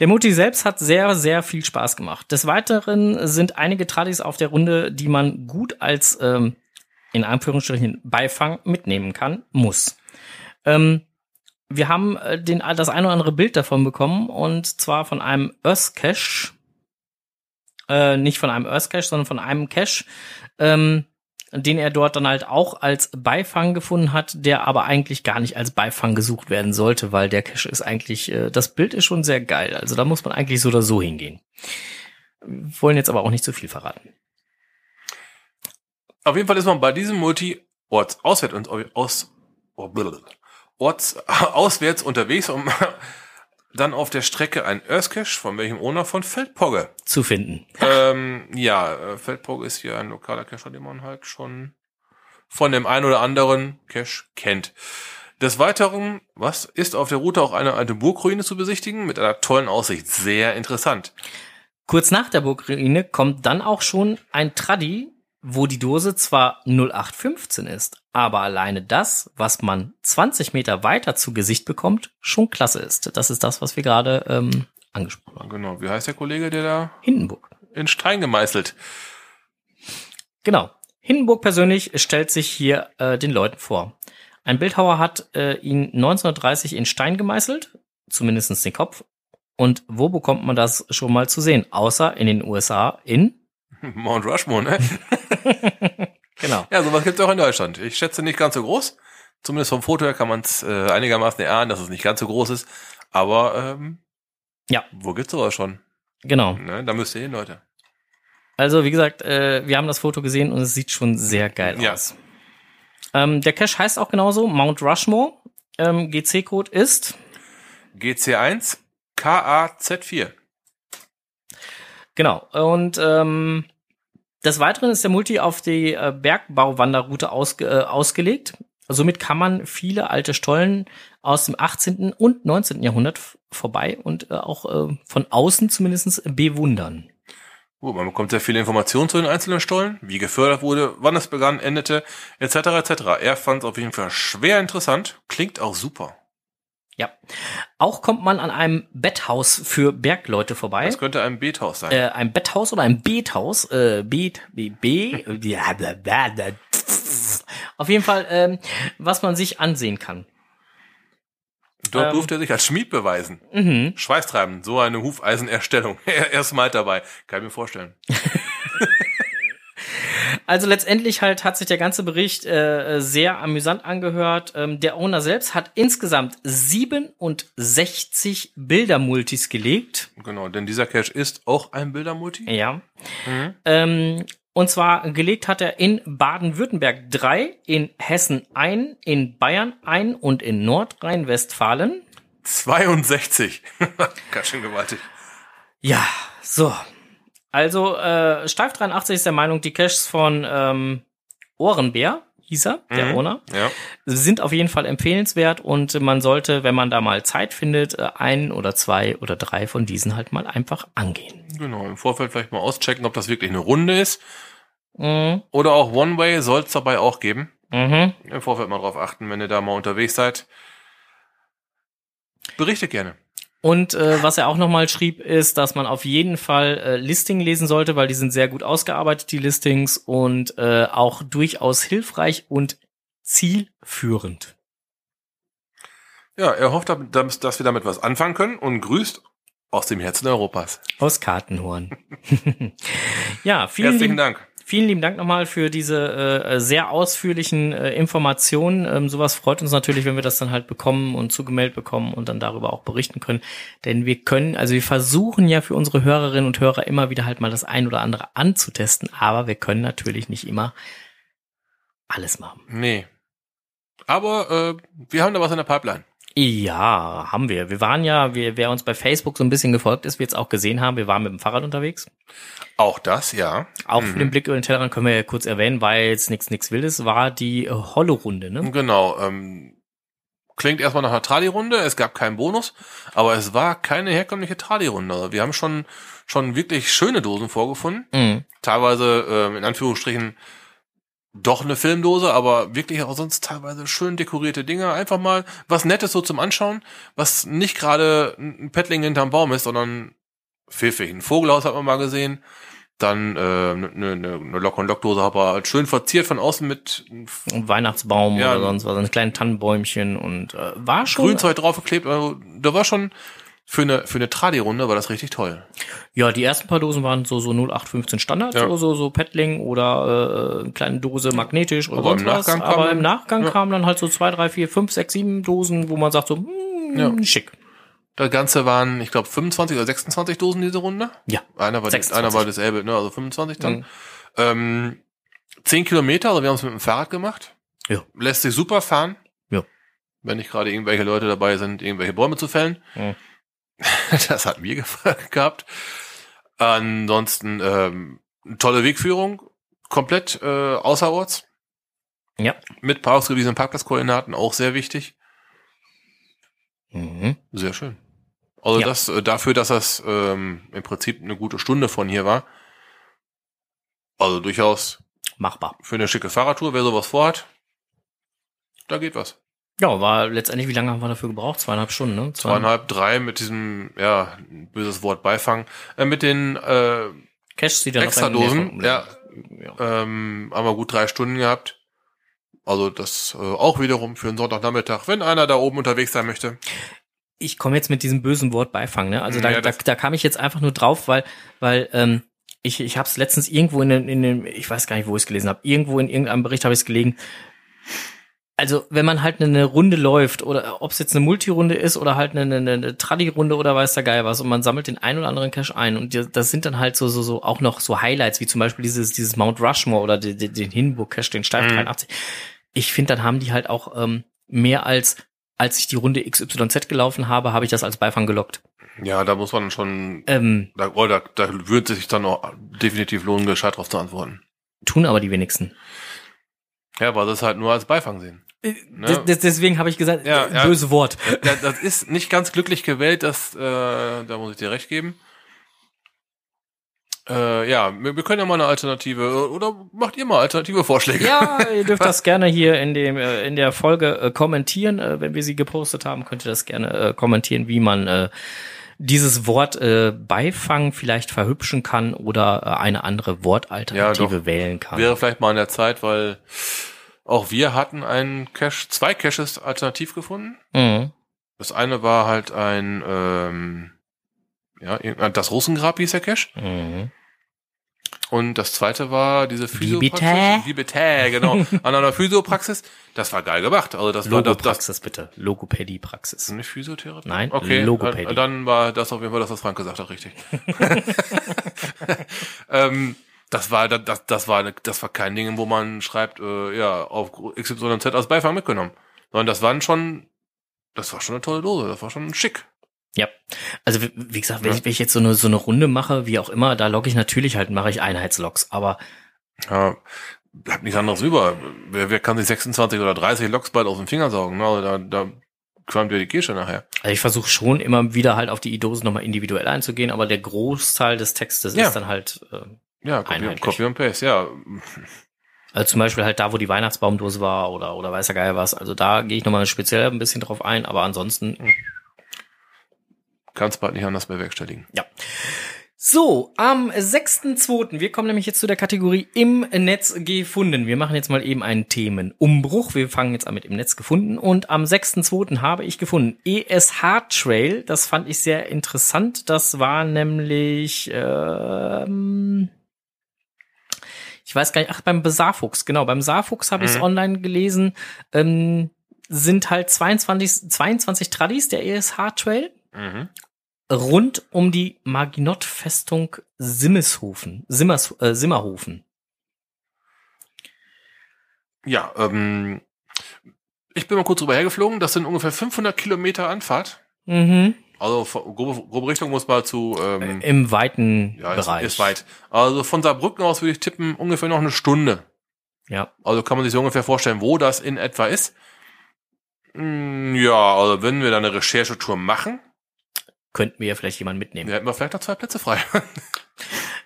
Der Multi selbst hat sehr, sehr viel Spaß gemacht. Des Weiteren sind einige Tradis auf der Runde, die man gut als, ähm, in Anführungsstrichen, Beifang mitnehmen kann, muss. Ähm, wir haben äh, den, das ein oder andere Bild davon bekommen und zwar von einem Earth Cache, äh, nicht von einem Earth Cache, sondern von einem Cache, ähm, den er dort dann halt auch als Beifang gefunden hat, der aber eigentlich gar nicht als Beifang gesucht werden sollte, weil der Cache ist eigentlich, äh, das Bild ist schon sehr geil. Also da muss man eigentlich so oder so hingehen. wollen jetzt aber auch nicht zu viel verraten. Auf jeden Fall ist man bei diesem Multi orts auswärts und aus oh, blablabla. orts auswärts unterwegs, um dann auf der Strecke ein Earthcache, von welchem Owner von Feldpogge. Zu finden. ähm, ja, äh, Feldpogge ist hier ein lokaler Cacher, den man halt schon von dem einen oder anderen Cache kennt. Des Weiteren, was ist auf der Route auch eine alte Burgruine zu besichtigen mit einer tollen Aussicht. Sehr interessant. Kurz nach der Burgruine kommt dann auch schon ein Traddy, wo die Dose zwar 0815 ist, aber alleine das, was man 20 Meter weiter zu Gesicht bekommt, schon klasse ist. Das ist das, was wir gerade ähm, angesprochen haben. Genau. Wie heißt der Kollege, der da Hindenburg. in Stein gemeißelt? Genau. Hindenburg persönlich stellt sich hier äh, den Leuten vor. Ein Bildhauer hat äh, ihn 1930 in Stein gemeißelt, zumindestens den Kopf. Und wo bekommt man das schon mal zu sehen? Außer in den USA in Mount Rushmore, ne? Genau. Ja, sowas gibt's auch in Deutschland. Ich schätze nicht ganz so groß. Zumindest vom Foto her kann man es äh, einigermaßen erahnen, dass es nicht ganz so groß ist. Aber ähm, Ja. wo gibt's sowas schon? Genau. Ne? Da müsst ihr hin, Leute. Also wie gesagt, äh, wir haben das Foto gesehen und es sieht schon sehr geil Ja. aus. Ähm, der Cache heißt auch genauso Mount Rushmore. Ähm, GC-Code ist GC1 KAZ4. genau. Und ähm, des Weiteren ist der Multi auf die äh, Bergbauwanderroute ausge äh, ausgelegt. Somit kann man viele alte Stollen aus dem 18. und 19. Jahrhundert vorbei und äh, auch äh, von außen zumindest bewundern. Gut, man bekommt sehr viele Informationen zu den einzelnen Stollen, wie gefördert wurde, wann es begann, endete, etc. etc. Er fand es auf jeden Fall schwer interessant, klingt auch super. Ja. Auch kommt man an einem Betthaus für Bergleute vorbei. Das könnte ein Beethaus sein. äh, ein Betthaus oder ein Beethaus, äh, Beet, B, B, ja, bla, bla, bla, auf jeden Fall, ähm, was man sich ansehen kann. Dort ähm, durfte er sich als Schmied beweisen. Mhm. Schweißtreibend, so eine Hufeisenerstellung. Er er ist mal dabei. Kann ich mir vorstellen. Also letztendlich halt hat sich der ganze Bericht äh, sehr amüsant angehört. Ähm, der Owner selbst hat insgesamt 67 Bildermultis gelegt. Genau, denn dieser Cache ist auch ein Bildermulti. Ja. Mhm. Ähm, und zwar gelegt hat er in Baden-Württemberg drei, in Hessen ein, in Bayern ein und in Nordrhein-Westfalen. 62. Ganz schön gewaltig. Ja, so. Also, äh, Steif 83 ist der Meinung, die Caches von ähm, Ohrenbär, hieß er, der Mhm. Owner, Ja. sind auf jeden Fall empfehlenswert und man sollte, wenn man da mal Zeit findet, äh, ein oder zwei oder drei von diesen halt mal einfach angehen. Genau, im Vorfeld vielleicht mal auschecken, ob das wirklich eine Runde ist. Mhm. Oder auch One-Way soll es dabei auch geben. Mhm. Im Vorfeld mal drauf achten, wenn ihr da mal unterwegs seid. Berichtet gerne. Und äh, was er auch nochmal schrieb, ist, dass man auf jeden Fall äh, Listing lesen sollte, weil die sind sehr gut ausgearbeitet, die Listings, und äh, auch durchaus hilfreich und zielführend. Ja, er hofft, dass wir damit was anfangen können und grüßt aus dem Herzen Europas. Aus Kartenhorn. ja, vielen Herzlichen Dank. Vielen lieben Dank nochmal für diese äh, sehr ausführlichen äh, Informationen. Ähm, sowas freut uns natürlich, wenn wir das dann halt bekommen und zugemeldet bekommen und dann darüber auch berichten können. Denn wir können, also wir versuchen ja für unsere Hörerinnen und Hörer immer wieder halt mal das ein oder andere anzutesten, aber wir können natürlich nicht immer alles machen. Nee. Aber äh, wir haben da was in der Pipeline. Ja, haben wir. Wir waren ja, wir, wer uns bei Facebook so ein bisschen gefolgt ist, wird es auch gesehen haben, wir waren mit dem Fahrrad unterwegs. Auch das, ja. Auch für den Blick über den Tellerrand können wir ja kurz erwähnen, weil jetzt nichts nichts Wildes war die äh, Hollo-Runde, ne? Genau. Ähm, klingt erstmal nach einer Trali-Runde. Es gab keinen Bonus, aber es war keine herkömmliche Trali-Runde. Wir haben schon schon wirklich schöne Dosen vorgefunden. Mhm. Teilweise ähm, in Anführungsstrichen doch eine Filmdose, aber wirklich auch sonst teilweise schön dekorierte Dinge. Einfach mal was Nettes so zum Anschauen, was nicht gerade ein Pettling hinterm Baum ist, sondern pfiffig. Ein Vogelhaus hat man mal gesehen. Dann äh, eine, eine, eine Lock- und Lockdose aber halt schön verziert von außen mit Und Weihnachtsbaum Ja. oder sonst was, ein kleines Tannenbäumchen und äh, war schon. Grünzeug draufgeklebt. Also, da war schon für eine für eine Tradi-Runde war das richtig toll. Ja, die ersten paar Dosen waren so so 0815 Standard, Ja. so so so Pettling oder äh, eine kleine Dose magnetisch oder Aber sonst im was. Nachgang kam Aber im Nachgang ja. kamen dann halt so zwei, drei, vier, fünf, sechs, sieben Dosen, wo man sagt so, hm, Ja. schick. Das Ganze waren, ich glaube, 25 oder 26 Dosen diese Runde. Ja. Einer war, 26. einer war dasselbe, ne? also 25 dann. Mhm. Ähm, 10 Kilometer, also wir haben es mit dem Fahrrad gemacht. Ja. Lässt sich super fahren. Ja. Wenn nicht gerade irgendwelche Leute dabei sind, irgendwelche Bäume zu fällen. Mhm. Das hat mir gefallen gehabt. Ansonsten ähm, tolle Wegführung, komplett äh, außerorts. Ja. Mit paar ausgewiesenen Parkplatzkoordinaten, auch sehr wichtig. Mhm. Sehr schön. Also Ja. das äh, dafür, dass das ähm, im Prinzip eine gute Stunde von hier war. Also durchaus Machbar. für eine schicke Fahrradtour, wer sowas vorhat, da geht was. Ja, war letztendlich, wie lange haben wir dafür gebraucht? Zweieinhalb Stunden, ne? Zweieinhalb, drei mit diesem, ja, böses Wort Beifang, äh, mit den äh, Cash, die dann Extra Dosen, ja. ja. ähm, haben wir gut drei Stunden gehabt. Also das äh, auch wiederum für einen Sonntagnachmittag, wenn einer da oben unterwegs sein möchte. ich komme jetzt mit diesem bösen Wort Beifang, ne? Also da, Ja, da, da kam ich jetzt einfach nur drauf, weil, weil ähm, ich, ich habe es letztens irgendwo in, den- in dem, ich weiß gar nicht, wo ich es gelesen habe, irgendwo in irgendeinem Bericht habe ich es gelegen. Also wenn man halt eine Runde läuft oder ob es jetzt eine Multirunde ist oder halt eine, eine, eine Tradi-Runde oder weiß der Geil was und man sammelt den ein oder anderen Cache ein und das sind dann halt so so so auch noch so Highlights wie zum Beispiel dieses dieses Mount Rushmore oder die, den Hindenburg Cache, den Steif Mhm. 83. Ich finde, dann haben die halt auch ähm, mehr als als ich die Runde XYZ gelaufen habe, habe ich das als Beifang gelockt. Ja, da muss man schon, Ähm, da, oh, da, da würde sich dann auch definitiv lohnen, gescheit drauf zu antworten. tun aber die wenigsten. Ja, weil sie es halt nur als Beifang sehen. Ne? Des- des- deswegen habe ich gesagt, Ja, äh, ja. böse Wort. Ja, das ist nicht ganz glücklich gewählt, das, äh, da muss ich dir recht geben. Äh, ja, wir, wir können ja mal eine Alternative, oder macht ihr mal alternative Vorschläge? Ja, ihr dürft das gerne hier in dem äh, in der Folge äh, kommentieren, äh, wenn wir sie gepostet haben, könnt ihr das gerne äh, kommentieren, wie man äh, dieses Wort äh, Beifang vielleicht verhübschen kann oder äh, eine andere Wortalternative Ja, wählen kann. Wäre vielleicht mal an der Zeit, weil auch wir hatten einen Cache, zwei Caches alternativ gefunden. Mhm. Das eine war halt ein, ähm, ja, das Russengrab hieß der Cache. Mhm. Und das zweite war diese? Physiopraxis. Wie bitte, genau. An einer Physiopraxis. Das war geil gemacht. Also das war das, das Logopraxis bitte. Logopädie-Praxis. nicht Physiotherapie? Nein, okay, Logopädie. Dann war das auf jeden Fall das, was Frank gesagt hat, richtig. ähm, das war das, das, war das war kein Ding, wo man schreibt, äh, ja, auf XYZ als Beifang mitgenommen. Sondern das waren schon, das war schon eine tolle Dose, das war schon schick. Ja, also wie, wie gesagt, wenn, Ja. ich, wenn ich jetzt so eine so eine Runde mache, wie auch immer, da logge ich natürlich halt, mache ich Einheitslogs, aber Ja, bleibt nichts anderes über. Wer, wer kann sich 26 oder 30 Loks bald aus dem Finger saugen? Ne? Also da, da qualmt ja die Kirsche nachher. Also ich versuche schon immer wieder halt auf die I-Dose nochmal individuell einzugehen, aber der Großteil des Textes Ja. ist dann halt, äh, Ja, Copy. Copy und Paste, ja. also zum Beispiel halt da, wo die Weihnachtsbaumdose war oder oder weiß der Geil was. Also da gehe ich nochmal speziell ein bisschen drauf ein, aber ansonsten, Kannst bald nicht anders bewerkstelligen. ja. So, am 6.2., wir kommen nämlich jetzt zu der Kategorie im Netz gefunden. Wir machen jetzt mal eben einen Themenumbruch. Wir fangen jetzt an mit im Netz gefunden. Und am 6.2. habe ich gefunden ESH Trail. Das fand ich sehr interessant. Das war nämlich, ähm, ich weiß gar nicht, ach, beim Besarfuchs, genau, beim Saarfuchs habe ich es Mhm. online gelesen, ähm, sind halt 22, 22 Tradis der ESH Trail Mhm. rund um die Maginot-Festung Simmeshofen, Simmers, äh, Simmerhofen. Ja, ähm, ich bin mal kurz drüber hergeflogen. Das sind ungefähr 500 Kilometer Anfahrt. Mhm. Also von- grobe, grobe Richtung muss mal zu, ähm, Im weiten ja, ist, Bereich. ist weit. Also von Saarbrücken aus würde ich tippen, ungefähr noch eine Stunde. Ja. Also kann man sich so ungefähr vorstellen, wo das in etwa ist. Mm, Ja, also wenn wir da eine Recherchetour machen, Könnten wir ja vielleicht jemanden mitnehmen. dann hätten wir vielleicht noch zwei Plätze frei.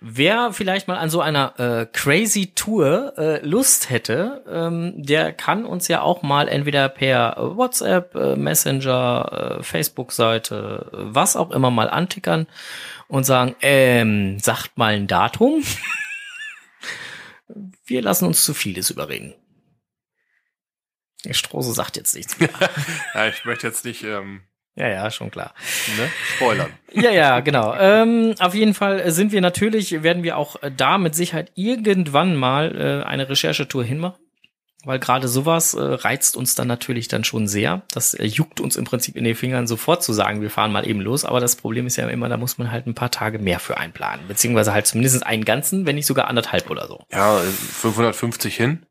Wer vielleicht mal an so einer äh, crazy Tour äh, Lust hätte, ähm, der kann uns ja auch mal entweder per WhatsApp, äh, Messenger, äh, Facebook-Seite, was auch immer mal antickern und sagen, ähm, sagt mal ein Datum. Wir lassen uns zu vieles überreden. Der Strose sagt jetzt nichts mehr. ja, ich möchte jetzt nicht ähm, ja, ja, schon klar. ne, spoilern. Ja, ja, genau. Ähm, auf jeden Fall sind wir natürlich, werden wir auch da mit Sicherheit irgendwann mal äh, eine Recherchetour hinmachen. weil gerade sowas äh, reizt uns dann natürlich dann schon sehr. Das äh, juckt uns im Prinzip in den Fingern sofort zu sagen, wir fahren mal eben los. Aber das Problem ist ja immer, da muss man halt ein paar Tage mehr für einplanen. Beziehungsweise halt zumindest einen ganzen, wenn nicht sogar anderthalb oder so. Ja, 550 hin.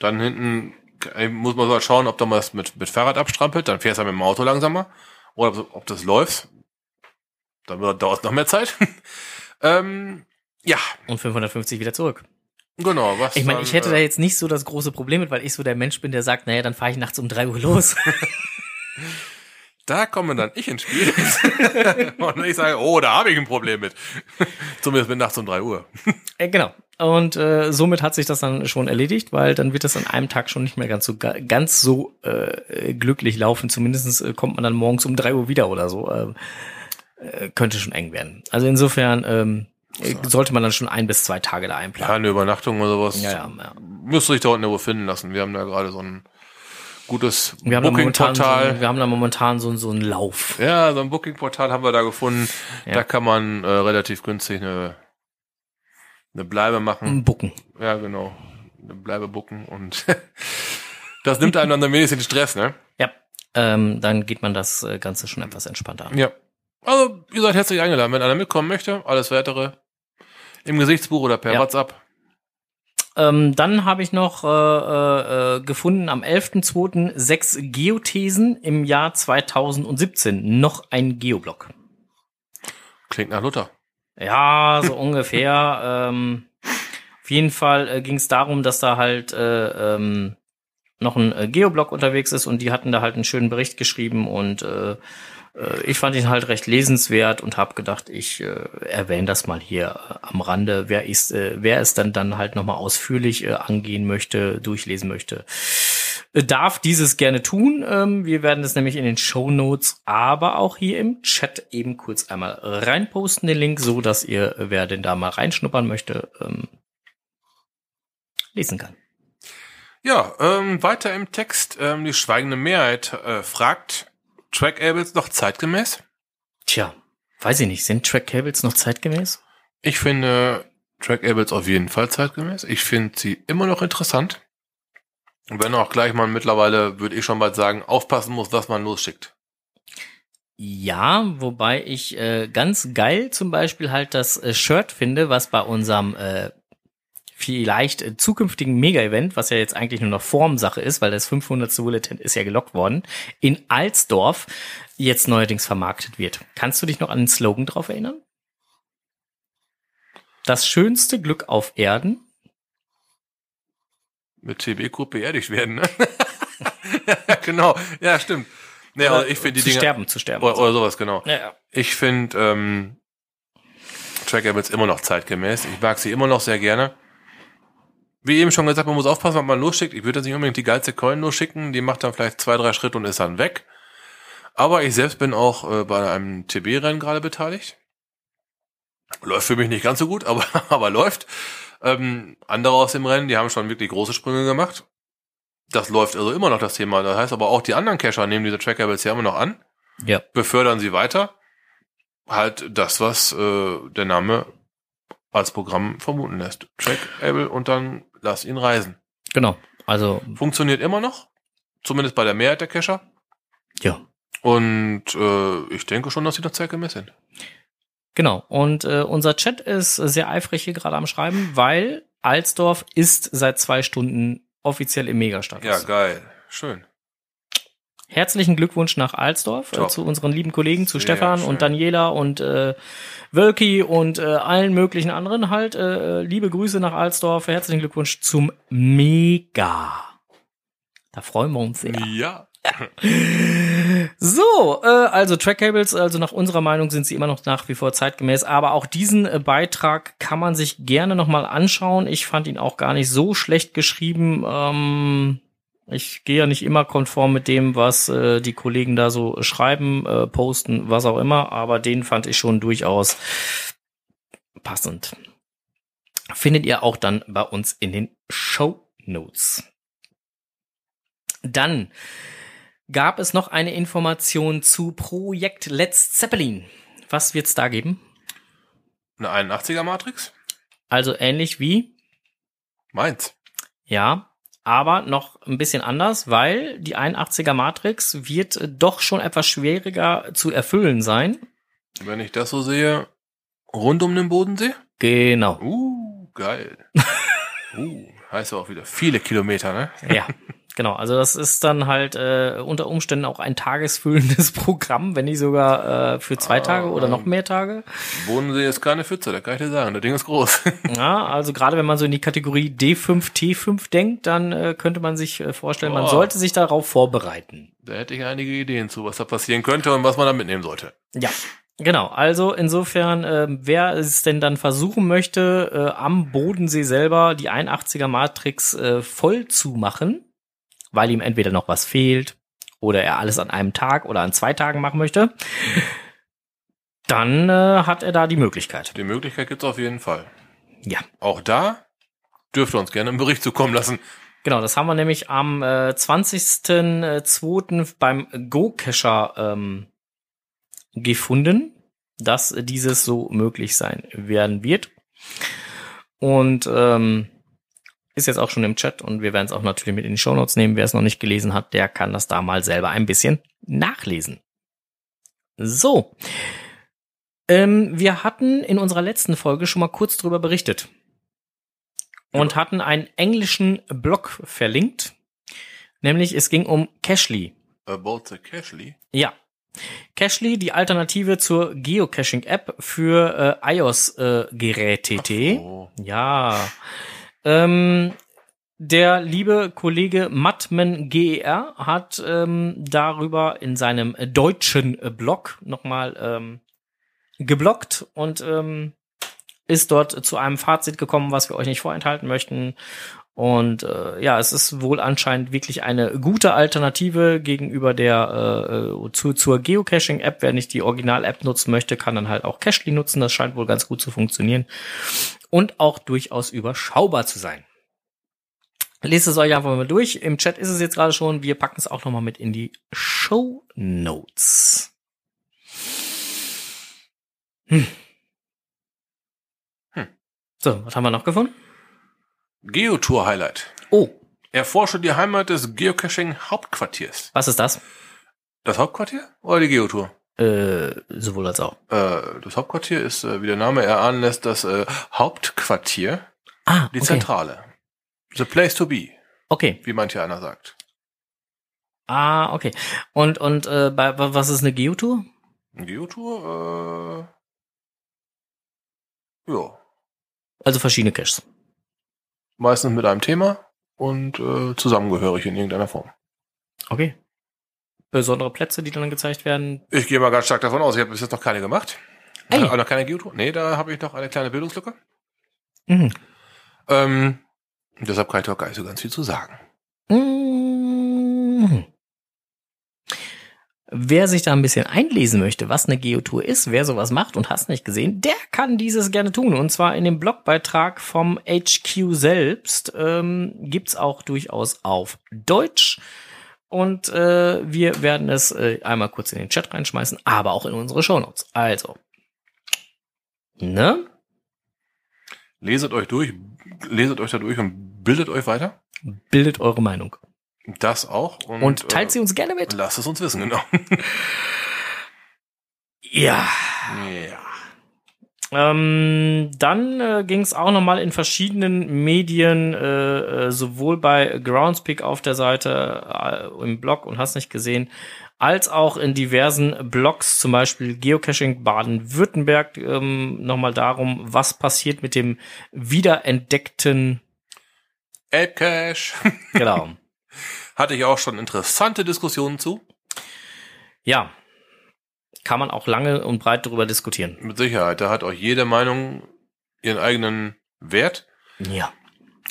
Dann hinten äh, muss man mal schauen, ob da was mit, mit Fahrrad abstrampelt. Dann fährst du mit dem Auto langsamer. Oder ob, ob das läuft. Dann dauert es noch mehr Zeit. ähm, ja. Und 550 wieder zurück. Genau, was Ich meine, ich hätte da äh, jetzt nicht so das große Problem mit, weil ich so der Mensch bin, der sagt, naja, dann fahre ich nachts um drei Uhr los. Da komme dann ich ins Spiel. und ich sage, oh, da habe ich ein Problem mit. Zumindest mit nachts um drei Uhr. äh, genau. Und äh, somit hat sich das dann schon erledigt, weil dann wird das an einem Tag schon nicht mehr ganz so ga- ganz so äh, glücklich laufen. Zumindest äh, kommt man dann morgens um drei Uhr wieder oder so. Äh, äh, könnte schon eng werden. Also insofern ähm, äh, sollte man dann schon ein bis zwei Tage da Ja, einplanen. eine Übernachtung oder sowas. Ja, ja, ja. Müsst ihr euch da unten irgendwo finden lassen. Wir haben da gerade so ein gutes Wir haben momentan, so, Booking-Portal. wir haben da momentan so, so einen Lauf. Ja, so ein Booking-Portal haben wir da gefunden. Ja. Da kann man äh, relativ günstig eine, eine Bleibe machen. Ein Bucken. Ja, genau. Eine Bleibe bucken und das nimmt einem dann ein wenig den Stress, ne? Ja. Ähm, dann geht man das äh, Ganze schon etwas entspannter an. Ja. Also, ihr seid herzlich eingeladen. Wenn einer mitkommen möchte, alles weitere im Gesichtsbuch oder per Ja. WhatsApp. Ähm, dann habe ich noch äh, äh, äh, gefunden am 11.02. sechs Geothesen im Jahr 2017. Noch ein Geoblock. Klingt nach Luther. Ja, so ungefähr. Ähm, auf jeden Fall äh, ging es darum, dass da halt äh, ähm, noch ein äh, Geoblog unterwegs ist und die hatten da halt einen schönen Bericht geschrieben und äh, äh, ich fand ihn halt recht lesenswert und habe gedacht, ich äh, erwähne das mal hier äh, am Rande. Wer ist, äh, wer es dann dann halt nochmal ausführlich äh, angehen möchte, durchlesen möchte, darf dieses gerne tun. Ähm, wir werden es nämlich in den Show Notes, aber auch hier im Chat eben kurz einmal reinposten, den Link, so dass ihr, äh, wer denn da mal reinschnuppern möchte, ähm, lesen kann. Ja, ähm, weiter im Text. Ähm, die schweigende Mehrheit äh, fragt, Trackables noch zeitgemäß? Tja, weiß ich nicht, sind Track Cables noch zeitgemäß? Ich finde Trackables auf jeden Fall zeitgemäß. Ich finde sie immer noch interessant. Wenn auch gleich man mittlerweile, würde ich schon bald sagen, aufpassen muss, was man losschickt. Ja, wobei ich äh, ganz geil zum Beispiel halt das äh, Shirt finde, was bei unserem äh, vielleicht äh, zukünftigen Mega-Event, was ja jetzt eigentlich nur noch Formsache ist, weil das 500. Bulletin ist ja gelockt worden, in Alsdorf jetzt neuerdings vermarktet wird. Kannst du dich noch an den Slogan drauf erinnern? Das schönste Glück auf Erden. Mit TB-Group beerdigt werden, ne? ja, genau. Ja, stimmt. Nee, also ich finde die zu Dinge. sterben, zu sterben. Oder, oder sowas, genau. ja, ja. Ich finde ähm, Trackables immer noch zeitgemäß. Ich mag sie immer noch sehr gerne. Wie eben schon gesagt, man muss aufpassen, was man losschickt. Ich würde jetzt nicht unbedingt die geilste Coin losschicken. Die macht dann vielleicht zwei, drei Schritte und ist dann weg. Aber ich selbst bin auch äh, bei einem TB-Rennen gerade beteiligt. Läuft für mich nicht ganz so gut, aber, aber läuft. Ähm, andere aus dem Rennen, die haben schon wirklich große Sprünge gemacht. Das läuft also immer noch das Thema. Das heißt aber auch die anderen Cacher nehmen diese Trackables ja immer noch an ja. befördern sie weiter. Halt das, was äh, der Name als Programm vermuten lässt. Trackable und dann lass ihn reisen. Genau. Also, Funktioniert immer noch, zumindest bei der Mehrheit der Cacher. ja. Und äh, ich denke schon, dass sie noch zeitgemäß sind. Genau. Und äh, unser Chat ist sehr eifrig hier gerade am Schreiben, weil Alsdorf ist seit zwei Stunden offiziell im Megastatus. Ja, geil. Schön. Herzlichen Glückwunsch nach Alsdorf äh, zu unseren lieben Kollegen, zu Sehr Stefan schön. und Daniela und äh, Wölki und äh, allen möglichen anderen halt. Äh, liebe Grüße nach Alsdorf. Herzlichen Glückwunsch zum Mega. Da freuen wir uns sehr. Ja. So, äh, also Trackcables, also nach unserer Meinung sind sie immer noch nach wie vor zeitgemäß, aber auch diesen äh, Beitrag kann man sich gerne nochmal anschauen. Ich fand ihn auch gar nicht so schlecht geschrieben. Ähm, ich gehe ja nicht immer konform mit dem, was äh, die Kollegen da so schreiben, äh, posten, was auch immer, aber den fand ich schon durchaus passend. Findet ihr auch dann bei uns in den Show Notes. Dann gab es noch eine Information zu Projekt Let's Zeppelin. Was wird's da geben? Eine 81er Matrix? Also ähnlich wie, Meins. ja, aber noch ein bisschen anders, weil die 81er Matrix wird äh, doch schon etwas schwieriger zu erfüllen sein. Wenn ich das so sehe, rund um den Bodensee? Genau. Uh, geil. uh, heißt aber auch wieder viele Kilometer, ne? Ja, genau. Also das ist dann halt äh, unter Umständen auch ein tagesfüllendes Programm, wenn nicht sogar äh, für zwei Ah, Tage oder noch mehr Tage. Bodensee ist keine Pfütze, da kann ich dir sagen. Das Ding ist groß. Ja, also gerade wenn man so in die Kategorie D5, T5 denkt, dann äh, könnte man sich äh, vorstellen, man Boah. sollte sich darauf vorbereiten. da hätte ich einige Ideen zu, was da passieren könnte und was man da mitnehmen sollte. Ja, genau. Also insofern, äh, wer es denn dann versuchen möchte, äh, am Bodensee selber die 81er Matrix äh, voll zu machen, weil ihm entweder noch was fehlt oder er alles an einem Tag oder an zwei Tagen machen möchte, dann äh, hat er da die Möglichkeit. Die Möglichkeit gibt's auf jeden Fall. Ja. Auch da dürft ihr uns gerne einen Bericht zukommen lassen. Genau, das haben wir nämlich am äh, 20.02. beim Go-Cacher ähm, gefunden, dass dieses so möglich sein werden wird. Und ähm, ist jetzt auch schon im Chat und wir werden es auch natürlich mit in die Shownotes nehmen. Wer es noch nicht gelesen hat, der kann das da mal selber ein bisschen nachlesen. So. Ähm, wir hatten in unserer letzten Folge schon mal kurz drüber berichtet und hatten einen englischen Blog verlinkt. Nämlich es ging um Cashly. About the Cashly. Ja. Cashly, die Alternative zur Geocaching-App für äh, iOS-Geräte. Oh. Ja. Ähm, der liebe Kollege Mattman GER hat ähm, darüber in seinem deutschen Blog nochmal ähm, geblockt und ähm, ist dort zu einem Fazit gekommen, was wir euch nicht vorenthalten möchten. Und äh, ja, es ist wohl anscheinend wirklich eine gute Alternative gegenüber der äh, zu, zur Geocaching-App. Wer nicht die Original-App nutzen möchte, kann dann halt auch Cashly nutzen. Das scheint wohl ganz gut zu funktionieren und auch durchaus überschaubar zu sein. Lest es euch einfach mal durch. Im Chat ist es jetzt gerade schon. Wir packen es auch noch mal mit in die Show Notes. Hm. Hm. So, was haben wir noch gefunden? Geotour Highlight. Oh, Erforsche die Heimat des Geocaching-Hauptquartiers. was ist das? Das Hauptquartier oder die Geotour? Äh, sowohl als auch. Äh, das Hauptquartier ist, äh, wie der Name erahnen lässt, das äh, Hauptquartier, Ah, die okay. Zentrale. The place to be, Okay. wie manche einer sagt. Ah, okay. Und und äh, bei, was ist eine Geotour? Eine Geotour, äh, ja, Also verschiedene Caches. Meistens mit einem Thema und äh, zusammengehörig in irgendeiner Form. Okay. Besondere Plätze, die dann gezeigt werden. Ich gehe mal ganz stark davon aus, ich habe bis jetzt noch keine gemacht. Ey. Äh, noch keine Geotour? Nee, da habe ich noch eine kleine Bildungslücke. Mhm. Ähm, deshalb kann ich doch gar nicht so ganz viel zu sagen. Mhm. Wer sich da ein bisschen einlesen möchte, was eine Geotour ist, wer sowas macht und hast nicht gesehen, der kann dieses gerne tun. Und zwar in dem Blogbeitrag vom HQ selbst ähm, gibt's auch durchaus auf Deutsch. Und äh, wir werden es äh, einmal kurz in den Chat reinschmeißen, aber auch in unsere Shownotes. Also. Ne? Leset euch durch, leset euch da durch und bildet euch weiter. Bildet eure Meinung. Das auch. Und, Und teilt äh, sie uns gerne mit. Lasst es uns wissen, genau. Ja. ja. Ähm, dann äh, ging es auch nochmal in verschiedenen Medien, äh, äh, sowohl bei Groundspeak auf der Seite, äh, im Blog und hast nicht gesehen, als auch in diversen Blogs, zum Beispiel Geocaching Baden-Württemberg, ähm, nochmal darum, was passiert mit dem wiederentdeckten, Cash. genau, Hatte ich auch schon interessante Diskussionen zu. ja, kann man auch lange und breit darüber diskutieren. Mit Sicherheit. Da hat auch jede Meinung ihren eigenen Wert. Ja.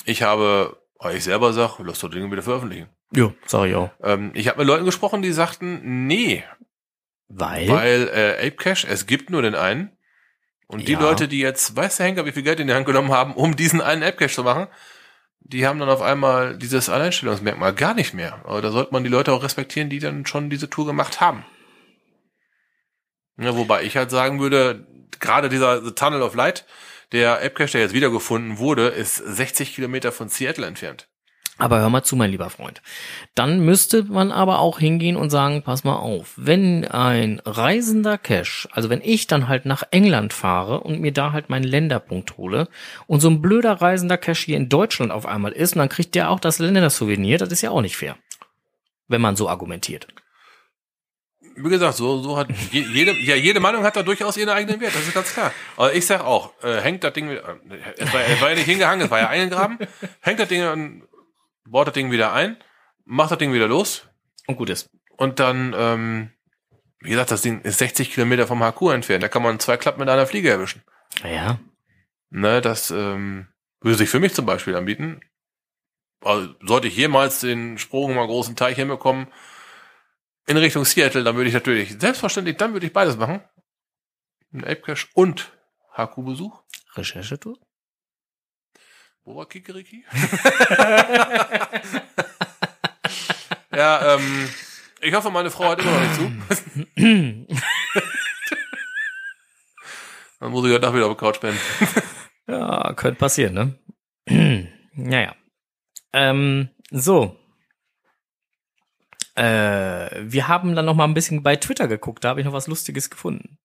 Ich habe, weil ich selber sage, lass doch Dinge wieder veröffentlichen. Jo, sag ich auch. Ähm, ich habe mit Leuten gesprochen, die sagten, nee, Weil, weil äh, Ape Cash, es gibt nur den einen. Und die Ja. Leute, die jetzt, weiß der Henker, wie viel Geld in die Hand genommen haben, um diesen einen Ape Cash zu machen, die haben dann auf einmal dieses Alleinstellungsmerkmal gar nicht mehr. Aber da sollte man die Leute auch respektieren, die dann schon diese Tour gemacht haben. Ja, wobei ich halt sagen würde, gerade dieser The Tunnel of Light, der Ape Cache, der jetzt wiedergefunden wurde, ist 60 Kilometer von Seattle entfernt. Aber hör mal zu, mein lieber Freund. Dann müsste man aber auch hingehen und sagen, pass mal auf, wenn ein reisender Cash, also wenn ich dann halt nach England fahre und mir da halt meinen Länderpunkt hole und so ein blöder reisender Cash hier in Deutschland auf einmal ist und dann kriegt der auch das Ländersouvenir, das ist ja auch nicht fair. Wenn man so argumentiert. Wie gesagt, so, so hat je, jede, ja, jede Meinung hat da durchaus ihren eigenen Wert, das ist ganz klar. Aber ich sag auch, äh, hängt das Ding, äh, es war, es war ja nicht hingehangen, es war ja eingegraben, hängt das Ding an, baut das Ding wieder ein, macht das Ding wieder los Und gut ist. und dann, ähm, wie gesagt, das Ding ist 60 Kilometer vom HQ entfernt, da kann man zwei Klappen mit einer Fliege erwischen. Ja. Ne, das ähm, würde sich für mich zum Beispiel anbieten. Also, sollte ich jemals den Sprung mal großen Teich hinbekommen in Richtung Seattle, dann würde ich natürlich, selbstverständlich, dann würde ich beides machen. Ein Ape Cache und HQ-Besuch. Recherchetour? Wo war Kikeriki? ja, ähm, ich hoffe, meine Frau hat immer noch nicht zu. Dann muss ich heute Nacht wieder auf der Couch pennen. Ja, könnte passieren, ne? naja. Ähm, so. Äh, wir haben dann noch mal ein bisschen bei Twitter geguckt, da habe ich noch was Lustiges gefunden.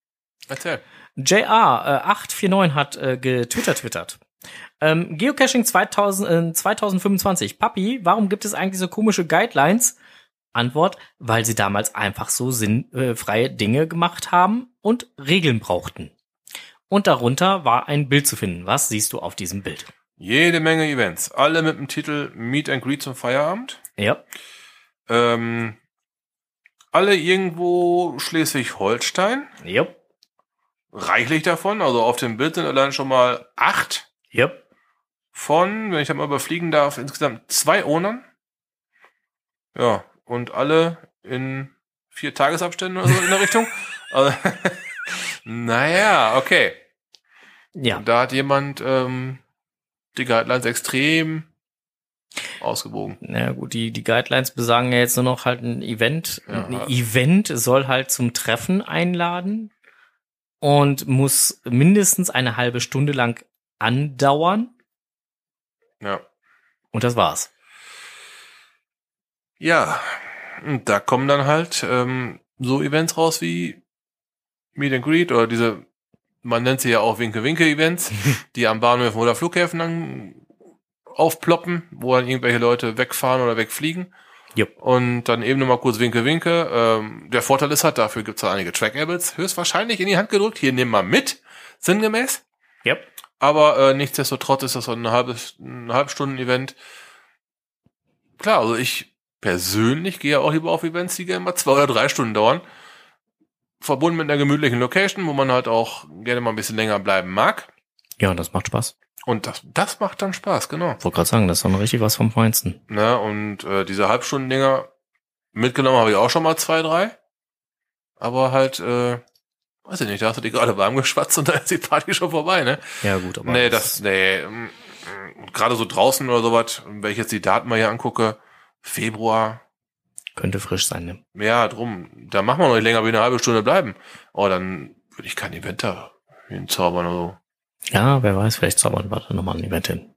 Erzähl. JR849 hat äh, getwittert, twittert. Ähm, Geocaching 2000, äh, 2025. Papi, warum gibt es eigentlich so komische Guidelines? Antwort, weil sie damals einfach so sinnfreie Dinge gemacht haben und Regeln brauchten. Und darunter war ein Bild zu finden. Was siehst du auf diesem Bild? Jede Menge Events. Alle mit dem Titel Meet and Greet zum Feierabend. Ja. Ähm, alle irgendwo Schleswig-Holstein. Ja. Reichlich davon. Also auf dem Bild sind allein schon mal acht Ja. Von, wenn ich das mal überfliegen darf, insgesamt zwei Ohnern. Ja, und alle in vier Tagesabständen oder so in der Richtung. Also, naja, okay. Ja. Und da hat jemand ähm, die Guidelines extrem ausgewogen. Na gut, die, die Guidelines besagen ja jetzt nur noch halt ein Event. Ja. Ein Event soll halt zum Treffen einladen und muss mindestens eine halbe Stunde lang andauern. Ja. Und das war's. Ja, und da kommen dann halt ähm, so Events raus wie Meet and Greet oder diese, man nennt sie ja auch Winke-Winke-Events, die am Bahnhof oder Flughäfen dann aufploppen, wo dann irgendwelche Leute wegfahren oder wegfliegen. Jupp. Und dann eben nochmal kurz Winke-Winke. Ähm, der Vorteil ist halt, dafür gibt's halt einige Track-Ables, höchstwahrscheinlich in die Hand gedrückt. Hier nehmen wir mit, sinngemäß. Yep. Aber äh, nichtsdestotrotz ist das so ein halbes, ein Halbstunden-Event. Klar, also ich persönlich gehe auch lieber auf Events, die gerne mal zwei oder drei Stunden dauern. Verbunden mit einer gemütlichen Location, wo man halt auch gerne mal ein bisschen länger bleiben mag. Ja, das macht Spaß. Und das, das macht dann Spaß, genau. Wollte gerade sagen, das ist noch richtig was vom Feinsten. Ne? Und äh, diese Halbstunden-Dinger mitgenommen habe ich auch schon mal zwei, drei. Aber halt, äh, weiß ich nicht, da hast du die gerade warm geschwatzt und da ist die Party schon vorbei, ne? Ja, gut, aber. nee, das, nee, mm, mm, gerade so draußen oder sowas, wenn ich jetzt die Daten mal hier angucke, Februar, Könnte frisch sein, ne? ja, drum, da machen wir noch nicht länger wie eine halbe Stunde bleiben. Oh, dann würde ich kein Event da hinzaubern oder so. Ja, wer weiß, vielleicht zaubern wir da nochmal ein Event hin.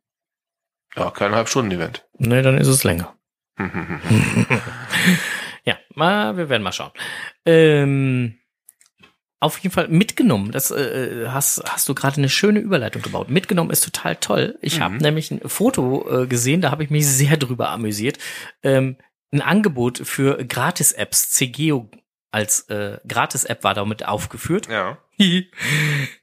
Ja, kein Halbstunden-Event. Nee, dann ist es länger. ja, mal, wir werden mal schauen. Ähm, auf jeden Fall mitgenommen. Das äh, hast, hast du gerade eine schöne Überleitung gebaut. Mitgenommen ist total toll. Ich habe Mhm. nämlich ein Foto äh, gesehen, da habe ich mich sehr drüber amüsiert. Ähm, ein Angebot für Gratis-Apps, CGO als äh, Gratis-App war damit aufgeführt. ja.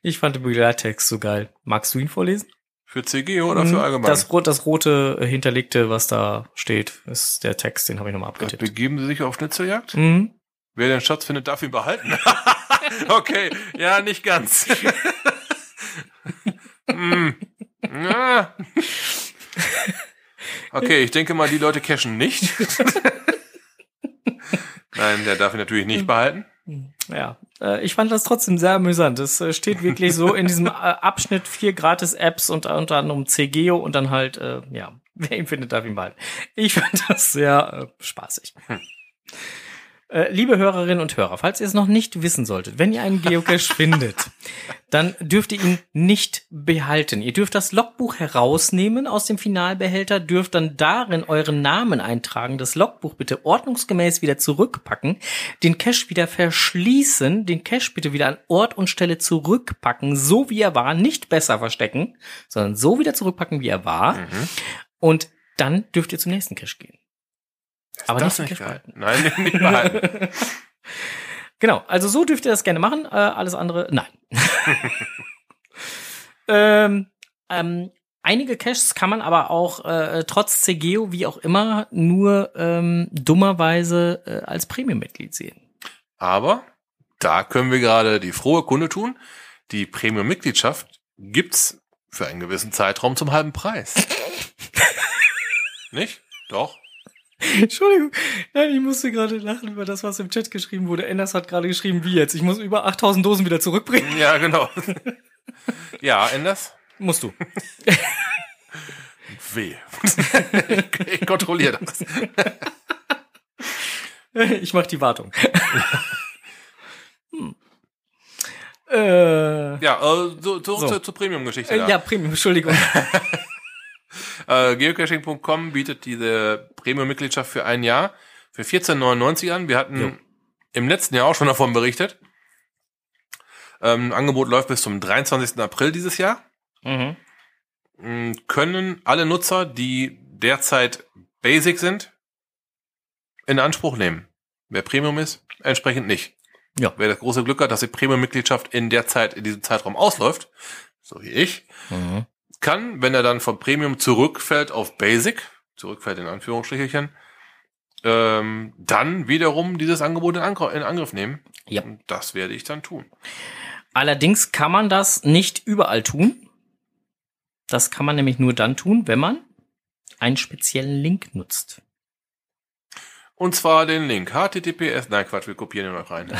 Ich fand den Begleittext so geil. Magst du ihn vorlesen? Für CG oder für Mhm. allgemein? Das, das rote äh, hinterlegte, was da steht, ist der Text, den habe ich nochmal abgetippt. Begeben Sie sich auf Schnitzeljagd? Mhm. Wer den Schatz findet, darf ihn behalten. okay, ja, nicht ganz. Hm. Ja. Okay, ich denke mal, die Leute cashen nicht. Nein, der darf ihn natürlich nicht behalten. Ja, äh, ich fand das trotzdem sehr amüsant. Es äh, steht wirklich so in diesem äh, Abschnitt vier Gratis-Apps und unter anderem CGO und dann halt, ja, wer ihn findet, darf ihn behalten. Ich fand das sehr äh, spaßig. Äh, liebe Hörerinnen und Hörer, falls ihr es noch nicht wissen solltet, wenn ihr einen Geocache findet, dann dürft ihr ihn nicht behalten. Ihr dürft das Logbuch herausnehmen aus dem Finalbehälter, dürft dann darin euren Namen eintragen, das Logbuch bitte ordnungsgemäß wieder zurückpacken, den Cache wieder verschließen, den Cache bitte wieder an Ort und Stelle zurückpacken, so wie er war, nicht besser verstecken, sondern so wieder zurückpacken, wie er war. Mhm. Und dann dürft ihr zum nächsten Cache gehen. Aber das nicht behalten. Nein, nicht behalten. Genau, also so dürft ihr das gerne machen. Äh, alles andere, nein. ähm, ähm, einige Caches kann man aber auch äh, trotz CGO, wie auch immer, nur ähm, dummerweise äh, als Premium-Mitglied sehen. Aber da können wir gerade die frohe Kunde tun. Die Premium-Mitgliedschaft gibt's für einen gewissen Zeitraum zum halben Preis. Nicht? Doch. Entschuldigung, nein, ich musste gerade lachen über das, was im Chat geschrieben wurde. Enders hat gerade geschrieben, wie jetzt? Ich muss über 8000 Dosen wieder zurückbringen. Ja, genau. ja, Enders? Musst du. Weh. ich kontrolliere das. Ich mach die Wartung. hm. äh, Ja, äh, so, zurück So. zur, zur Premium-Geschichte. äh, ja, Premium, Entschuldigung. Äh, Geocaching.com bietet diese Premium-Mitgliedschaft für ein Jahr für 14,99 an. Wir hatten Jo. im letzten Jahr auch schon davon berichtet. Ähm, Angebot läuft bis zum 23. April dieses Jahr. mhm. Mm, Können alle Nutzer, die derzeit Basic sind, in Anspruch nehmen. Wer Premium ist, entsprechend nicht. Ja. Wer das große Glück hat, dass die Premium-Mitgliedschaft in der Zeit, in diesem Zeitraum ausläuft, so wie ich, Mhm. Kann, wenn er dann von Premium zurückfällt auf Basic, zurückfällt in Anführungsstrichelchen, ähm, dann wiederum dieses Angebot in, Angr in Angriff nehmen. Ja. Und das werde ich dann tun. Allerdings kann man das nicht überall tun. Das kann man nämlich nur dann tun, wenn man einen speziellen Link nutzt. Und zwar den Link https, nein Quatsch, wir kopieren ihn noch rein.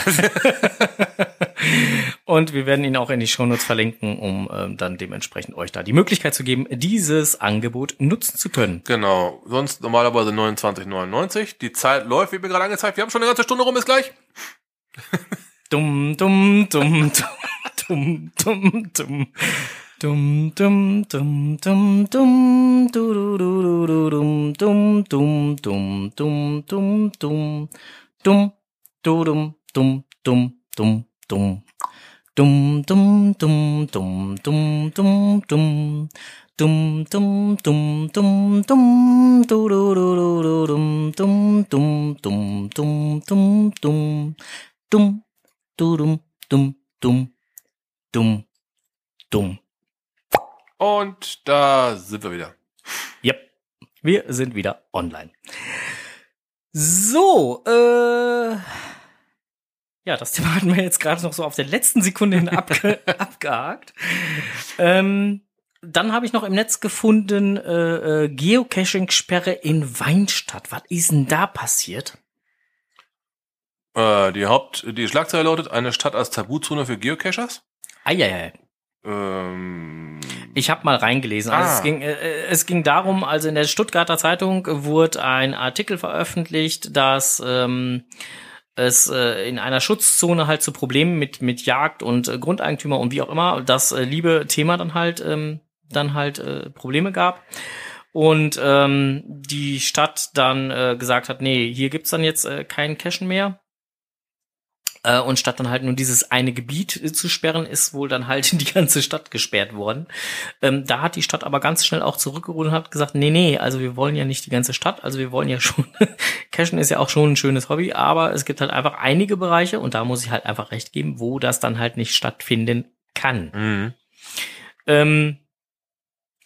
Und wir werden ihn auch in die Shownotes verlinken, um ähm, dann dementsprechend euch da die Möglichkeit zu geben, dieses Angebot nutzen zu können. genau, sonst normalerweise 29,99. Die Zeit läuft, wie mir gerade angezeigt. Wir haben schon eine ganze Stunde rum, ist gleich. Dumm, dumm, dumm, dumm, dumm, dumm, dumm, dumm, dumm, dumm, dumm, du, du, du, du, du, dumm, dumm, dumm, dumm, dumm, dumm, dumm, dumm, du, dumm, dumm, dumm, dumm, dumm. Dumm, dumm, dumm, dumm, dumm, dumm, dumm. Dumm, dumm, dumm, dumm, dumm, du, du, du, du, du, dumm, dumm, dumm, dumm, dumm, dumm, dumm, dumm, du, dumm, dumm, dumm, dumm, dumm. Und da sind wir wieder. Yep, wir sind wieder online. So, äh, ja, das Thema hatten wir jetzt gerade noch so auf der letzten Sekunde hin abge abgehakt. Ähm, dann habe ich noch im Netz gefunden, äh, äh, Geocaching-Sperre in Weinstadt. Was ist denn da passiert? Äh, die Haupt, die Schlagzeile lautet, eine Stadt als Tabuzone für Geocachers. Eieiei. Ähm, Ich habe mal reingelesen. Also Ah. es, ging, äh, es ging darum, also in der Stuttgarter Zeitung wurde ein Artikel veröffentlicht, dass ähm, es äh, in einer Schutzzone halt zu Problemen mit mit Jagd und äh, Grundeigentümer und wie auch immer das äh, liebe Thema dann halt ähm, dann halt äh, Probleme gab und ähm, die Stadt dann äh, gesagt hat, nee, hier gibt's dann jetzt äh, keinen Cashen mehr. Äh, und statt dann halt nur dieses eine Gebiet äh, zu sperren, ist wohl dann halt die ganze Stadt gesperrt worden. Ähm, da hat die Stadt aber ganz schnell auch zurückgerudert und hat gesagt, nee, nee, also wir wollen ja nicht die ganze Stadt, also wir wollen ja schon, Cashen ist ja auch schon ein schönes Hobby, aber es gibt halt einfach einige Bereiche, und da muss ich halt einfach recht geben, wo das dann halt nicht stattfinden kann. mhm. Ähm,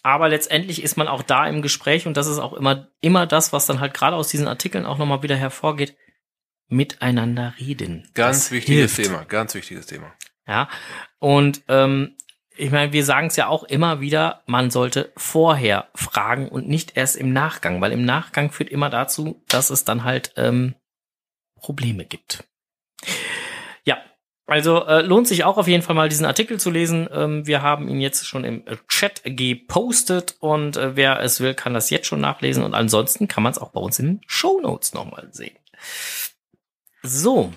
aber letztendlich ist man auch da im Gespräch und das ist auch immer, immer das, was dann halt gerade aus diesen Artikeln auch nochmal wieder hervorgeht, miteinander reden. Ganz Das wichtiges hilft. Thema, ganz wichtiges Thema. Ja. Und ähm, ich meine, wir sagen es ja auch immer wieder, man sollte vorher fragen und nicht erst im Nachgang, weil im Nachgang führt immer dazu, dass es dann halt ähm, Probleme gibt. Ja, also äh, lohnt sich auch auf jeden Fall mal diesen Artikel zu lesen. Ähm, wir haben ihn jetzt schon im Chat gepostet und äh, wer es will, kann das jetzt schon nachlesen und ansonsten kann man es auch bei uns in den Show Notes nochmal sehen. So,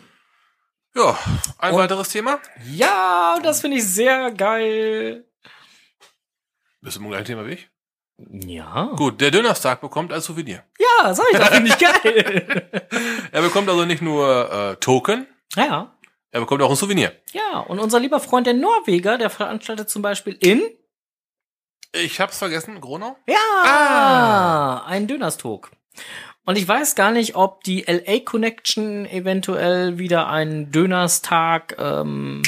Ja, ein weiteres Thema. Ja, das finde ich sehr geil. Bist du im gleichen Thema wie ich? Ja. Gut, der Dönerstag bekommt als Souvenir. Ja, sag ich, das finde ich geil. Er bekommt also nicht nur äh, Token, ja. er bekommt auch ein Souvenir. Ja, und unser lieber Freund der Norweger, der veranstaltet zum Beispiel in Ich hab's vergessen, Gronau? Ja, Ah. ein Dönerstog. Und ich weiß gar nicht, ob die LA Connection eventuell wieder einen Dönerstag ähm,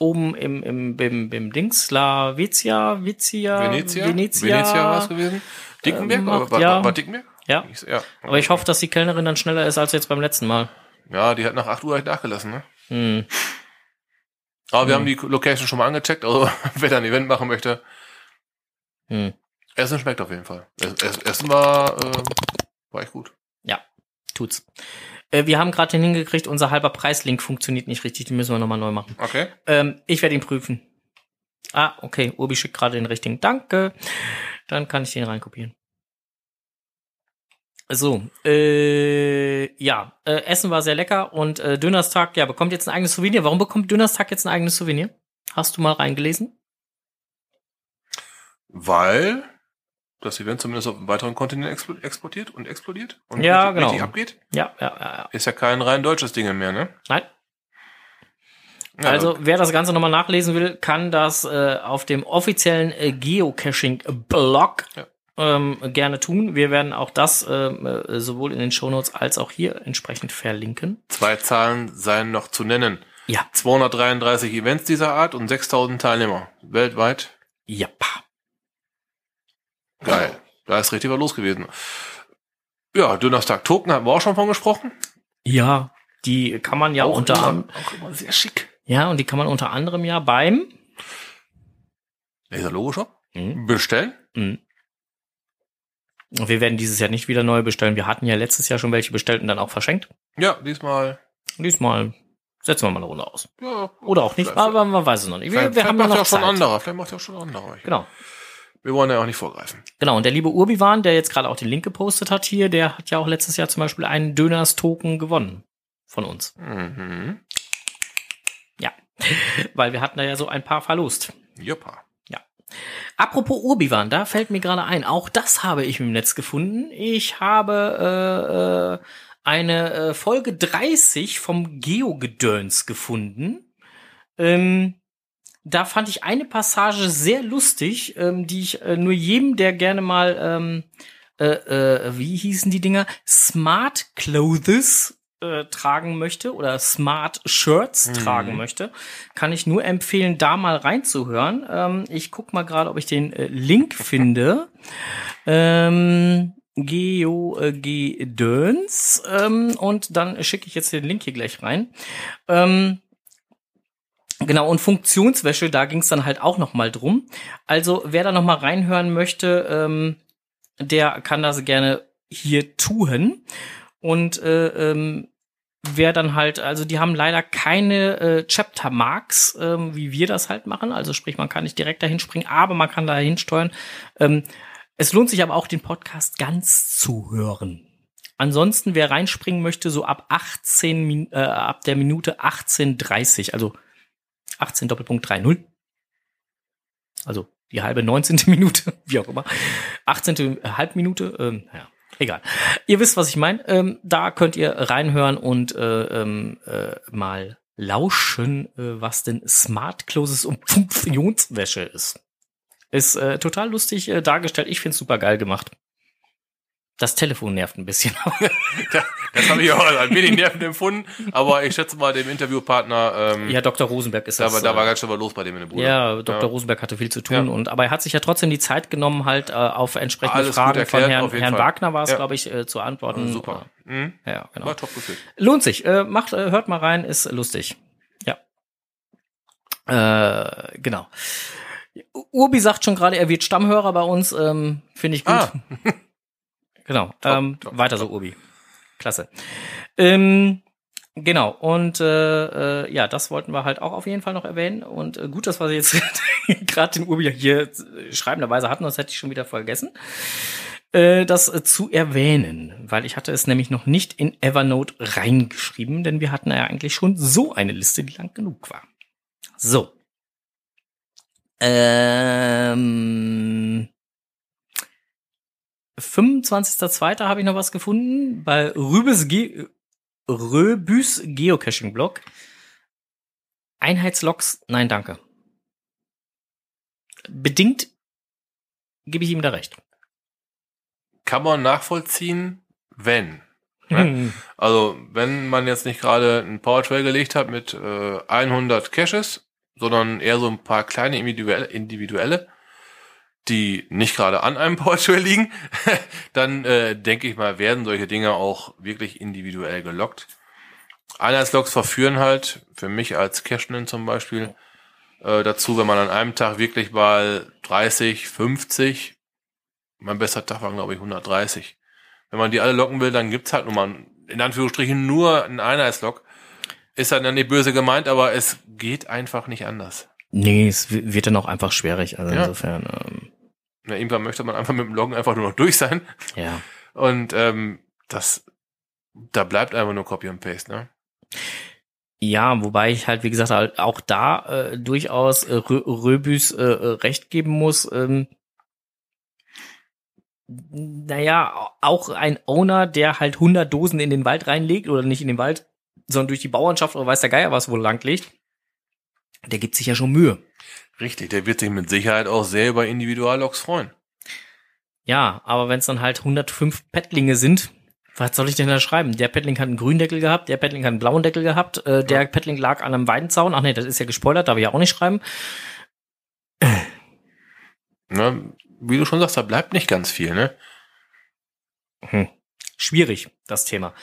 oben im, im, im, im Dings, La Vezia, Vizia, Venezia? Venezia. Venezia war es gewesen? Dickenberg? Ähm, war, war, ja. war Dickenberg? Ja, Ich- ja. aber ich hoffe, dass die Kellnerin dann schneller ist als jetzt beim letzten Mal. Ja, die hat nach 8 Uhr halt nachgelassen, ne? Hm. Aber wir Hm. haben die Location schon mal angecheckt, also wer da ein Event machen möchte, Hm. Essen schmeckt auf jeden Fall. Es- es- Essen war, äh, war echt gut. Tut's. Äh, wir haben gerade den hingekriegt, unser halber Preislink funktioniert nicht richtig, den müssen wir nochmal neu machen. Okay. Ähm, ich werde ihn prüfen. Ah, okay. Urbi schickt gerade den richtigen. Danke. Dann kann ich den reinkopieren. So, äh, ja, äh, Essen war sehr lecker und äh, Dönerstag, ja, bekommt jetzt ein eigenes Souvenir. Warum bekommt Dönerstag jetzt ein eigenes Souvenir? Hast du mal reingelesen? Weil das Event zumindest auf einen weiteren Kontinent exportiert und explodiert und Ja, richtig, genau. richtig abgeht. Ja, ja, ja, ja. Ist ja kein rein deutsches Ding mehr, ne? Nein. Ja, also, wer das Ganze nochmal nachlesen will, kann das äh, auf dem offiziellen äh, Geocaching-Blog Ja. ähm, gerne tun. Wir werden auch das ähm, äh, sowohl in den Shownotes als auch hier entsprechend verlinken. Zwei Zahlen seien noch zu nennen. Ja. 233 Events dieser Art und 6000 Teilnehmer. Weltweit. Ja. Geil. Da ist richtig was los gewesen. Ja, Dönerstag Token haben wir auch schon von gesprochen. Ja, die kann man ja auch unter anderem, auch immer sehr schick. ja, und die kann man unter anderem ja beim Laser Logo Shop. Mhm. Bestellen. Mhm. Und wir werden dieses Jahr nicht wieder neu bestellen. Wir hatten ja letztes Jahr schon welche bestellt und dann auch verschenkt. Ja, diesmal. Diesmal setzen wir mal eine Runde aus. Ja, Oder auch nicht, aber man weiß es noch nicht. Wir, vielleicht, wir haben ja noch ja schon Zeit. anderer. Vielleicht macht ja schon anderer. Genau. Wir wollen ja auch nicht vorgreifen. Genau, und der liebe Urbiwan, der jetzt gerade auch den Link gepostet hat hier, der hat ja auch letztes Jahr zum Beispiel einen Döners-Token gewonnen von uns. Mhm. Weil wir hatten da ja so ein paar verlost. Joppa. Apropos Urbiwan, da fällt mir gerade ein, auch das habe ich im Netz gefunden. Ich habe äh, äh, eine äh, Folge 30 vom Geogedöns gefunden. Ähm, da fand ich eine Passage sehr lustig, ähm, die ich äh, nur jedem, der gerne mal, ähm, äh, äh, wie hießen die Dinger, Smart Clothes äh, tragen möchte oder Smart Shirts Mhm. tragen möchte, kann ich nur empfehlen, da mal reinzuhören. Ähm, ich guck mal gerade, ob ich den äh, Link finde. Ähm, Geo äh, Gedöns ähm, und dann schicke ich jetzt den Link hier gleich rein. Ähm, Genau, und Funktionswäsche, da ging es dann halt auch noch mal drum. Also, wer da noch mal reinhören möchte, ähm, der kann das gerne hier tun. Und äh, ähm, wer dann halt, also die haben leider keine äh, Chapter Marks, ähm, wie wir das halt machen. Also sprich, man kann nicht direkt dahin springen, aber man kann dahin steuern. Ähm, es lohnt sich aber auch, den Podcast ganz zu hören. Ansonsten, wer reinspringen möchte, so ab 18, Min äh, ab der Minute 18.30, also 18 Doppelpunkt 3.0. Also die halbe 19. Minute, wie auch immer. 18. Halbminute, ähm, ja, egal. Ihr wisst, was ich meine. Ähm, da könnt ihr reinhören und äh, ähm, äh, mal lauschen, äh, was denn Smart Closes und Funktionswäsche ist. Ist äh, total lustig äh, dargestellt. Ich find's super geil gemacht. Das Telefon nervt ein bisschen. Ja, das habe ich auch ein wenig nervend empfunden, aber ich schätze mal dem Interviewpartner, ähm, ja, Dr. Rosenberg ist da, das. da äh, war ganz schön was los bei dem in der Bude. Ja, Dr. Ja. Rosenberg hatte viel zu tun Ja. und aber er hat sich ja trotzdem die Zeit genommen, halt äh, auf entsprechende Alles Fragen erklärt, von Herrn, Herrn. Wagner war es, glaube ich, äh, zu antworten. Also super. Mhm. Ja, genau. War top gefüllt. Lohnt sich. Äh, macht, äh, hört mal rein, ist lustig. Ja. Äh, genau. Urbi sagt schon gerade, er wird Stammhörer bei uns. Ähm, Finde ich gut. Ah. Genau. ähm, top, weiter so, Urbi. Klasse. Ähm, genau. Und äh, äh, ja, das wollten wir halt auch auf jeden Fall noch erwähnen. Und äh, gut, dass wir jetzt gerade den Urbi hier äh, schreibenderweise hatten, das hätte ich schon wieder vergessen. äh, das äh, zu erwähnen, weil ich hatte es nämlich noch nicht in Evernote reingeschrieben, denn wir hatten ja eigentlich schon so eine Liste, die lang genug war. So. Ähm, 25.02. habe ich noch was gefunden bei Rübes Ge Röbüs Geocaching Blog. Einheitsloks, nein, danke. Bedingt gebe ich ihm da recht. Kann man nachvollziehen, wenn. Ne? Also, wenn man jetzt nicht gerade einen Powertrail gelegt hat mit äh, 100 Caches, sondern eher so ein paar kleine individuelle, individuelle die nicht gerade an einem Powertrail liegen, dann äh, denke ich mal, werden solche Dinge auch wirklich individuell gelockt. Einheitsloks verführen halt, für mich als Cashman zum Beispiel, äh, dazu, wenn man an einem Tag wirklich mal 30, 50, mein bester Tag waren glaube ich 130. Wenn man die alle locken will, dann gibt's halt nur mal, in Anführungsstrichen, nur einen Einheitslok. Ist halt dann nicht böse gemeint, aber es geht einfach nicht anders. Nee, es wird dann auch einfach schwierig. Also Ja. insofern, ähm, Na, irgendwann möchte man einfach mit dem Loggen einfach nur noch durch sein. ja. Und ähm, das, da bleibt einfach nur Copy und Paste, ne? Ja, wobei ich halt, wie gesagt, halt auch da äh, durchaus äh, Rö Röbüs äh, äh, recht geben muss. Ähm, naja, auch ein Owner, der halt 100 Dosen in den Wald reinlegt oder nicht in den Wald, sondern durch die Bauernschaft oder weiß der Geier was wohl langlegt, der gibt sich ja schon Mühe. Richtig, der wird sich mit Sicherheit auch sehr über Individuallogs freuen. Ja, aber wenn es dann halt 105 Pettlinge sind, was soll ich denn da schreiben? Der Pettling hat einen grünen Deckel gehabt, der Pettling hat einen blauen Deckel gehabt, äh, der Pettling lag an einem Weidenzaun. Ach nee, das ist ja gespoilert, darf ich ja auch nicht schreiben. Ne? Wie du schon sagst, da bleibt nicht ganz viel, ne? Schwierig, das Thema.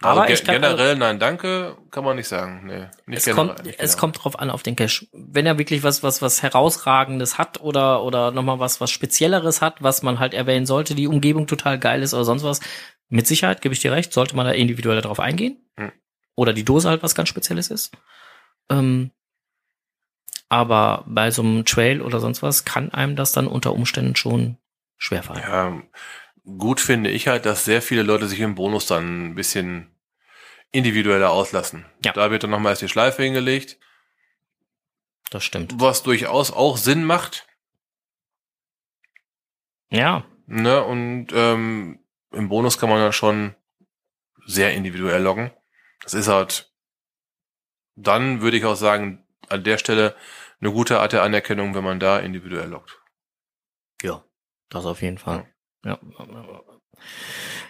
Also Aber ich kann, generell, nein, danke, kann man nicht sagen. Nee, nicht es generell. kommt, nicht es generell. kommt drauf an auf den Cache. Wenn er wirklich was, was, was herausragendes hat oder, oder nochmal was, was Spezielleres hat, was man halt erwähnen sollte, die Umgebung total geil ist oder sonst was, mit Sicherheit gebe ich dir recht, sollte man da individuell darauf eingehen. Hm. Oder die Dose halt was ganz Spezielles ist. Ähm, aber bei so einem Trail oder sonst was kann einem das dann unter Umständen schon schwerfallen. Ja, gut finde ich halt, dass sehr viele Leute sich im Bonus dann ein bisschen individueller auslassen. Ja. Da wird dann nochmal erst die Schleife hingelegt, Das stimmt. was durchaus auch Sinn macht. Ja, Ne? Und ähm, im Bonus kann man dann schon sehr individuell loggen. Das ist halt dann, würde ich auch sagen, an der Stelle eine gute Art der Anerkennung, wenn man da individuell loggt. Ja, das auf jeden Fall. Ja,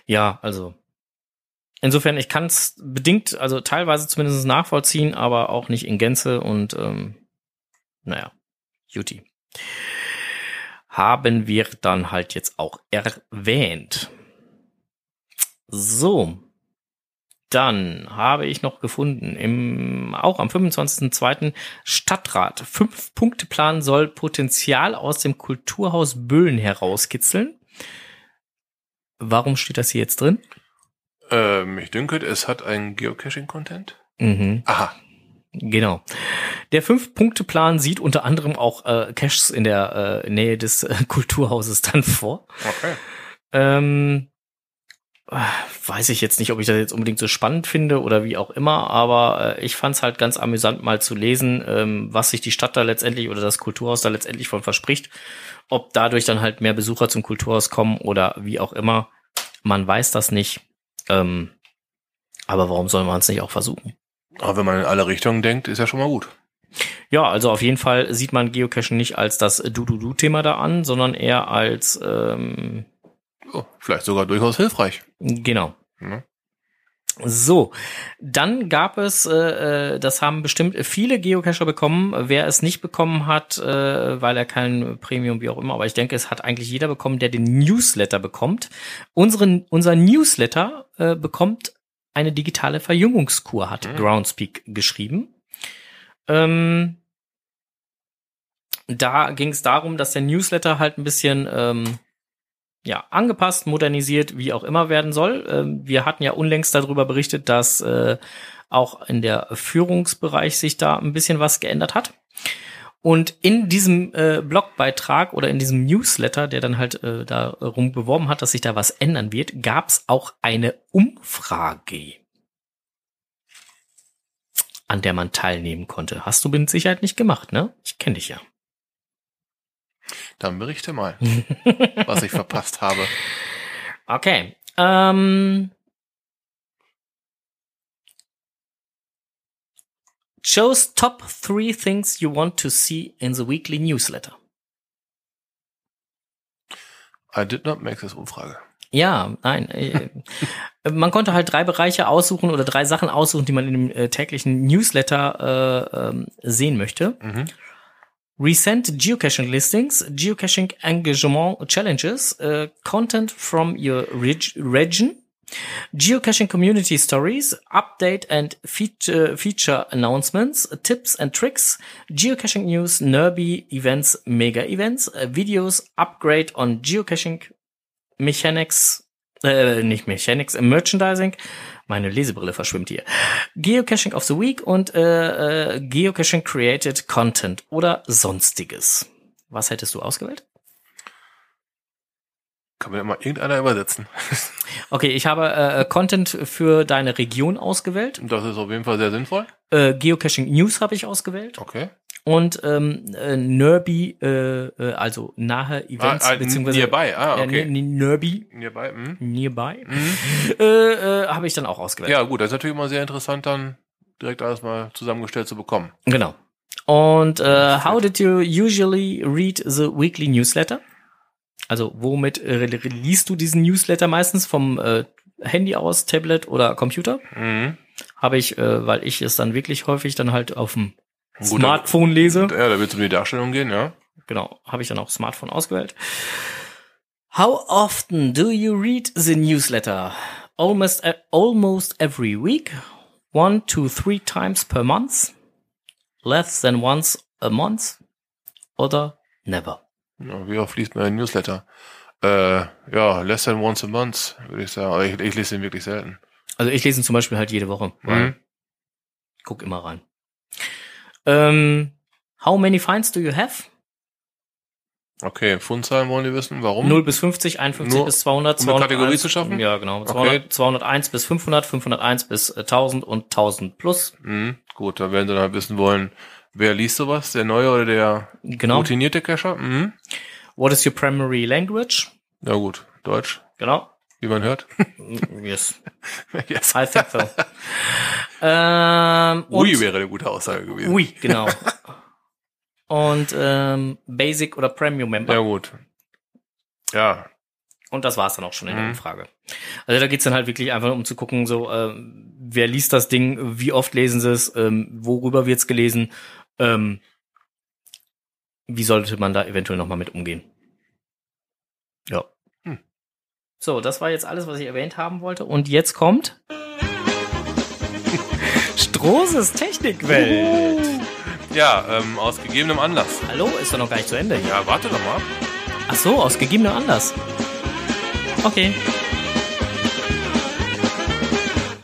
ja also insofern, ich kann es bedingt, also teilweise zumindest nachvollziehen, aber auch nicht in Gänze und ähm, naja, Juti. Haben wir dann halt jetzt auch erwähnt. So. Dann habe ich noch gefunden, im, auch am 25.02. Stadtrat. Fünf-Punkte-Plan soll Potenzial aus dem Kulturhaus Böhlen herauskitzeln. Warum steht das hier jetzt drin? Ähm, ich denke, es hat einen Geocaching-Content. Mhm, Aha. genau. Der Fünf-Punkte-Plan sieht unter anderem auch äh, Caches in der äh, Nähe des äh, Kulturhauses dann vor. Okay. Ähm, äh, weiß ich jetzt nicht, ob ich das jetzt unbedingt so spannend finde oder wie auch immer, aber äh, ich fand es halt ganz amüsant mal zu lesen, ähm, was sich die Stadt da letztendlich oder das Kulturhaus da letztendlich von verspricht. Ob dadurch dann halt mehr Besucher zum Kulturhaus kommen oder wie auch immer. Man weiß das nicht. Ähm, aber warum soll man es nicht auch versuchen? Aber wenn man in alle Richtungen denkt, ist ja schon mal gut. Ja, also auf jeden Fall sieht man Geocaching nicht als das Du-Du-Du-Thema da an, sondern eher als, ähm, Oh, vielleicht sogar durchaus hilfreich. genau. Ne? So, dann gab es, äh, äh, das haben bestimmt viele Geocacher bekommen. Wer es nicht bekommen hat, äh, weil er kein Premium, wie auch immer, aber ich denke, es hat eigentlich jeder bekommen, der den Newsletter bekommt. Unseren, unser Newsletter äh, bekommt eine digitale Verjüngungskur, hat Mhm. Groundspeak geschrieben. Ähm, da ging es darum, dass der Newsletter halt ein bisschen ähm, ja, angepasst, modernisiert, wie auch immer werden soll. Ähm, wir hatten ja unlängst darüber berichtet, dass äh, auch in der Führungsbereich sich da ein bisschen was geändert hat. Und in diesem äh, Blogbeitrag oder in diesem Newsletter, der dann halt äh, darum beworben hat, dass sich da was ändern wird, gab es auch eine Umfrage, an der man teilnehmen konnte. Hast du mit Sicherheit nicht gemacht, ne? Ich kenne dich ja. Dann berichte mal, was ich verpasst habe. Okay. Ähm, Shows top three things you want to see in the weekly newsletter. I did not make this Umfrage. Ja, nein. Äh, man konnte halt drei Bereiche aussuchen oder drei Sachen aussuchen, die man in dem äh, täglichen Newsletter äh, ähm, sehen möchte. Mhm. Recent Geocaching Listings, Geocaching Engagement Challenges, uh, Content from your reg region, Geocaching Community Stories, Update and feature, feature Announcements, Tips and Tricks, Geocaching News, Nerby Events, Mega Events, uh, Videos, Upgrade on Geocaching Mechanics, äh, nicht Mechanics, äh, Merchandising, meine Lesebrille verschwimmt hier. Geocaching of the Week und äh, äh, Geocaching Created Content oder sonstiges. Was hättest du ausgewählt? Kann mir mal irgendeiner übersetzen. Okay, ich habe äh, Content für deine Region ausgewählt. Das ist auf jeden Fall sehr sinnvoll. Äh, Geocaching News habe ich ausgewählt. Okay. Und ähm, äh, Nerby, äh, äh, also nahe Events, Ah, ah, beziehungsweise nearby, ah, ja, okay. ne- Nerby, Hierbei, mhm. nearby, äh, äh, habe ich dann auch ausgewählt. Ja, gut, das ist natürlich immer sehr interessant, dann direkt alles mal zusammengestellt zu bekommen. Genau. Und äh, how did you usually read the weekly newsletter? Also womit äh, liest du diesen Newsletter meistens? Vom äh, Handy aus, Tablet oder Computer? Mhm. Habe ich, äh, weil ich es dann wirklich häufig dann halt auf dem Smartphone lese. Ja, da wird es um die Darstellung gehen, ja. Genau, habe ich dann auch Smartphone ausgewählt. How often do you read the newsletter? Almost uh, almost every week, one to three times per month, less than once a month, oder never. ja wie oft liest man ein Newsletter? Äh, ja, less than once a month, würde ich sagen. Ich, ich lese ihn wirklich selten. Also ich lese ihn zum Beispiel halt jede Woche. Mhm. Guck immer rein. Ähm, how many finds do you have? Okay, Fundzahlen wollen die wissen. Warum? 0 bis 50, 51 Nur bis 200, um eine 201, Kategorie zu schaffen? Ja, genau. Okay. 200, 201 bis 500, 501 bis äh, 1000 und 1000 plus. Mhm. Gut, da werden sie dann halt wissen wollen, wer liest sowas? Der neue oder der Genau. routinierte Cacher? Mhm. What is your primary language? Ja gut, Deutsch, Genau. wie man hört. Yes. yes. I think so. ähm, Ui wäre eine gute Aussage gewesen. Ui, genau. und ähm, Basic oder Premium Member. Ja gut. Ja, Und das war's dann auch schon in der Mhm. Umfrage. Also da geht's dann halt wirklich einfach um zu gucken, so ähm, wer liest das Ding, wie oft lesen sie es, ähm, worüber wird's gelesen, ähm, wie sollte man da eventuell nochmal mit umgehen. Ja. Hm. So, das war jetzt alles, was ich erwähnt haben wollte. Und jetzt kommt Strohses Technikwelt. ja ähm, aus gegebenem Anlass. Hallo, ist doch noch gar nicht zu Ende hier. Ja, warte doch mal. Ach so, aus gegebenem Anlass. Okay.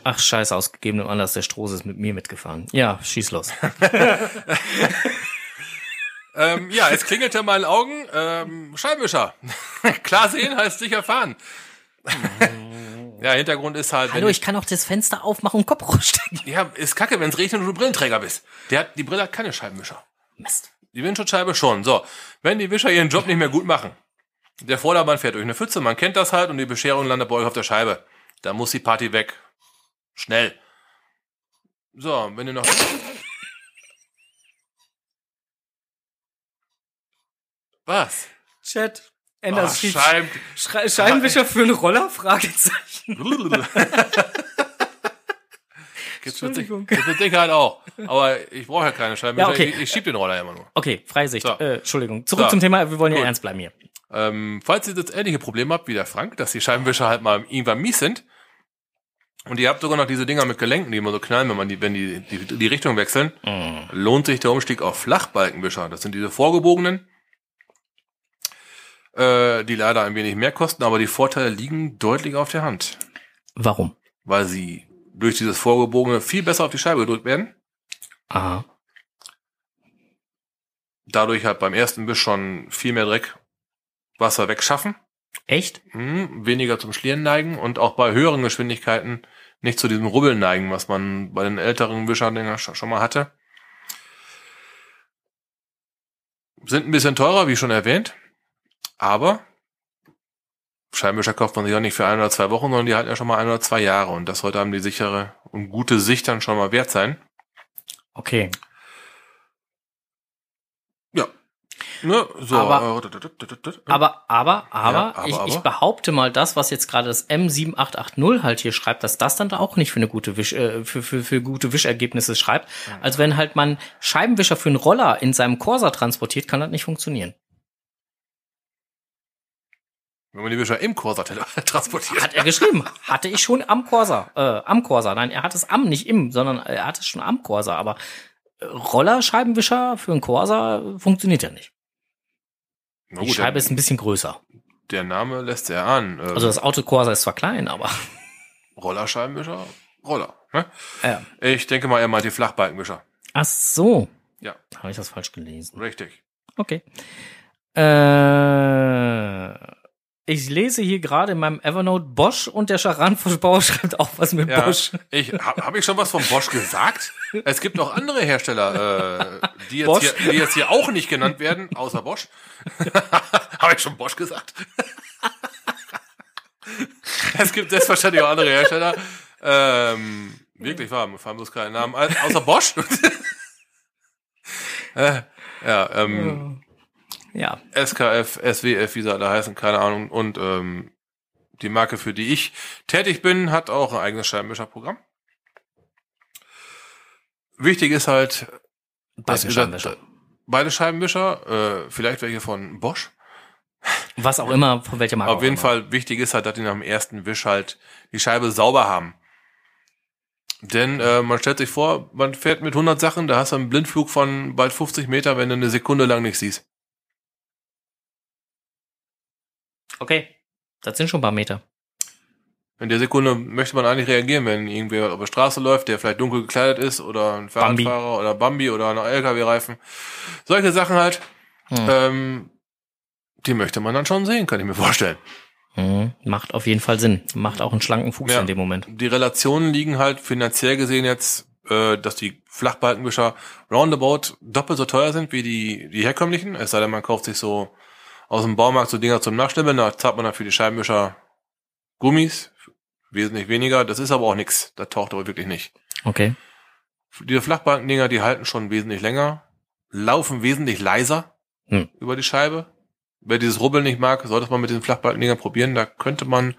Ach scheiße, aus gegebenem Anlass, der Stroß ist mit mir mitgefahren. Ja, schieß los. Ähm, ja, es klingelte in meinen Augen. Ähm, Scheibenwischer. Klar sehen heißt sicher fahren. ja, Hintergrund ist halt, Hallo, wenn ich kann auch das Fenster aufmachen und Kopf rausstecken. ja, ist kacke, wenn es regnet und du Brillenträger bist. Der hat, die Brille hat keine Scheibenwischer. Mist. Die Windschutzscheibe schon. So, wenn die Wischer ihren Job nicht mehr gut machen, der Vordermann fährt durch eine Pfütze, man kennt das halt, und die Bescherung landet bei euch auf der Scheibe. Da muss die Party weg. Schnell. So, wenn ihr noch... Was? Chat. Ah, Enders schrieb, Scheiben... Schrei- Scheibenwischer für einen Roller? Fragezeichen. Gibt's mit, Entschuldigung. gibt's mit Sicherheit auch. Aber ich brauche ja keine Scheibenwischer. Ja, okay. ich, ich schieb den Roller ja immer nur. Okay, Freisicht. So. Äh, Entschuldigung. Zurück So. zum Thema, wir wollen ja Gut. ernst bleiben hier. Ähm, falls ihr das ähnliche Problem habt wie der Frank, dass die Scheibenwischer halt mal irgendwann mies sind und ihr habt sogar noch diese Dinger mit Gelenken, die immer so knallen, wenn man die, wenn die, die, die Richtung wechseln, lohnt sich der Umstieg auf Flachbalkenwischer. Das sind diese vorgebogenen, äh, die leider ein wenig mehr kosten, aber die Vorteile liegen deutlich auf der Hand, Warum? weil sie durch dieses vorgebogene viel besser auf die Scheibe gedrückt werden. Aha. dadurch halt beim ersten Biss schon viel mehr Dreck, Wasser wegschaffen, Echt? hm, weniger zum Schlieren neigen und auch bei höheren Geschwindigkeiten nicht zu diesem Rubbeln neigen, was man bei den älteren sch- schon mal hatte. Sind ein bisschen teurer, wie schon erwähnt, aber Scheibenwischer kauft man sich auch nicht für ein oder zwei Wochen, sondern die halten ja schon mal ein oder zwei Jahre und das sollte einem die sichere und gute Sicht dann schon mal wert sein. Okay. Ja. Ne, so, Aber- äh, Aber, aber, aber, Ja, aber, ich, ich aber. behaupte mal, das, was jetzt gerade das M7880 halt hier schreibt, dass das dann da auch nicht für eine gute Wisch, äh, für, für, für gute Wischergebnisse schreibt. Also wenn halt man Scheibenwischer für einen Roller in seinem Corsa transportiert, kann das nicht funktionieren. Wenn man die Wischer im Corsa transportiert. Hat er geschrieben. Hatte ich schon am Corsa. Äh, am Corsa. Nein, er hat es am, nicht im, sondern er hat es schon am Corsa. Aber äh, Rollerscheibenwischer für einen Corsa funktioniert ja nicht. Na Die gut, Scheibe der, ist ein bisschen größer. der Name lässt ja an. Ähm, Also das Auto Corsa ist zwar klein, aber Rollerscheibenwischer, Roller. Ne? ja. Ich denke mal, er meint die Flachbalkenwischer. Ach so. Ja. Habe ich das falsch gelesen? Richtig. Okay. Äh, ich lese hier gerade in meinem Evernote Bosch und der Charan-Bauer schreibt auch was mit Ja, Bosch. ich habe hab ich schon was von Bosch gesagt? Es gibt noch andere Hersteller, äh, die, jetzt Bosch? hier, die jetzt hier auch nicht genannt werden, außer Bosch. habe ich schon Bosch gesagt? es gibt selbstverständlich auch andere Hersteller. Ähm, wirklich wahr, mir fallen bloß keine Namen außer Bosch. äh, ja, ähm, Ja. SKF, SWF, wie sie alle heißen, keine Ahnung. Und ähm, die Marke, für die ich tätig bin, hat auch ein eigenes Scheibenwischerprogramm. Wichtig ist halt, Beide Scheibenwischer. beide Scheibenwischer, äh, vielleicht welche von Bosch. Was auch immer, von welcher Marke Auf jeden. Fall wichtig ist halt, dass die nach dem ersten Wisch halt die Scheibe sauber haben. Denn äh, man stellt sich vor, man fährt mit 100 Sachen, da hast du einen Blindflug von bald 50 Meter, wenn du eine Sekunde lang nicht siehst. Okay. Das sind schon ein paar Meter. In der Sekunde möchte man eigentlich reagieren, wenn irgendwer auf der Straße läuft, der vielleicht dunkel gekleidet ist oder ein Bambi. Fahrradfahrer oder Bambi oder ein LKW-Reifen. Solche Sachen halt, Hm. ähm, die möchte man dann schon sehen, kann ich mir vorstellen. Mhm. Macht auf jeden Fall Sinn. Macht auch einen schlanken Fuß Ja. in dem Moment. Die Relationen liegen halt finanziell gesehen jetzt, äh, dass die Flachbalkenwischer roundabout doppelt so teuer sind wie die, die herkömmlichen. Es sei denn, man kauft sich so aus dem Baumarkt so Dinger zum Nachschnibbeln, da zahlt man dann für die Scheibenwischer Gummis, wesentlich weniger. Das ist aber auch nix. Das taucht aber wirklich nicht. Okay. Diese Flachbalkendinger, die halten schon wesentlich länger, laufen wesentlich leiser Hm. über die Scheibe. Wer dieses Rubbeln nicht mag, sollte es mal mit diesen Flachbalkendingern probieren. Da könnte man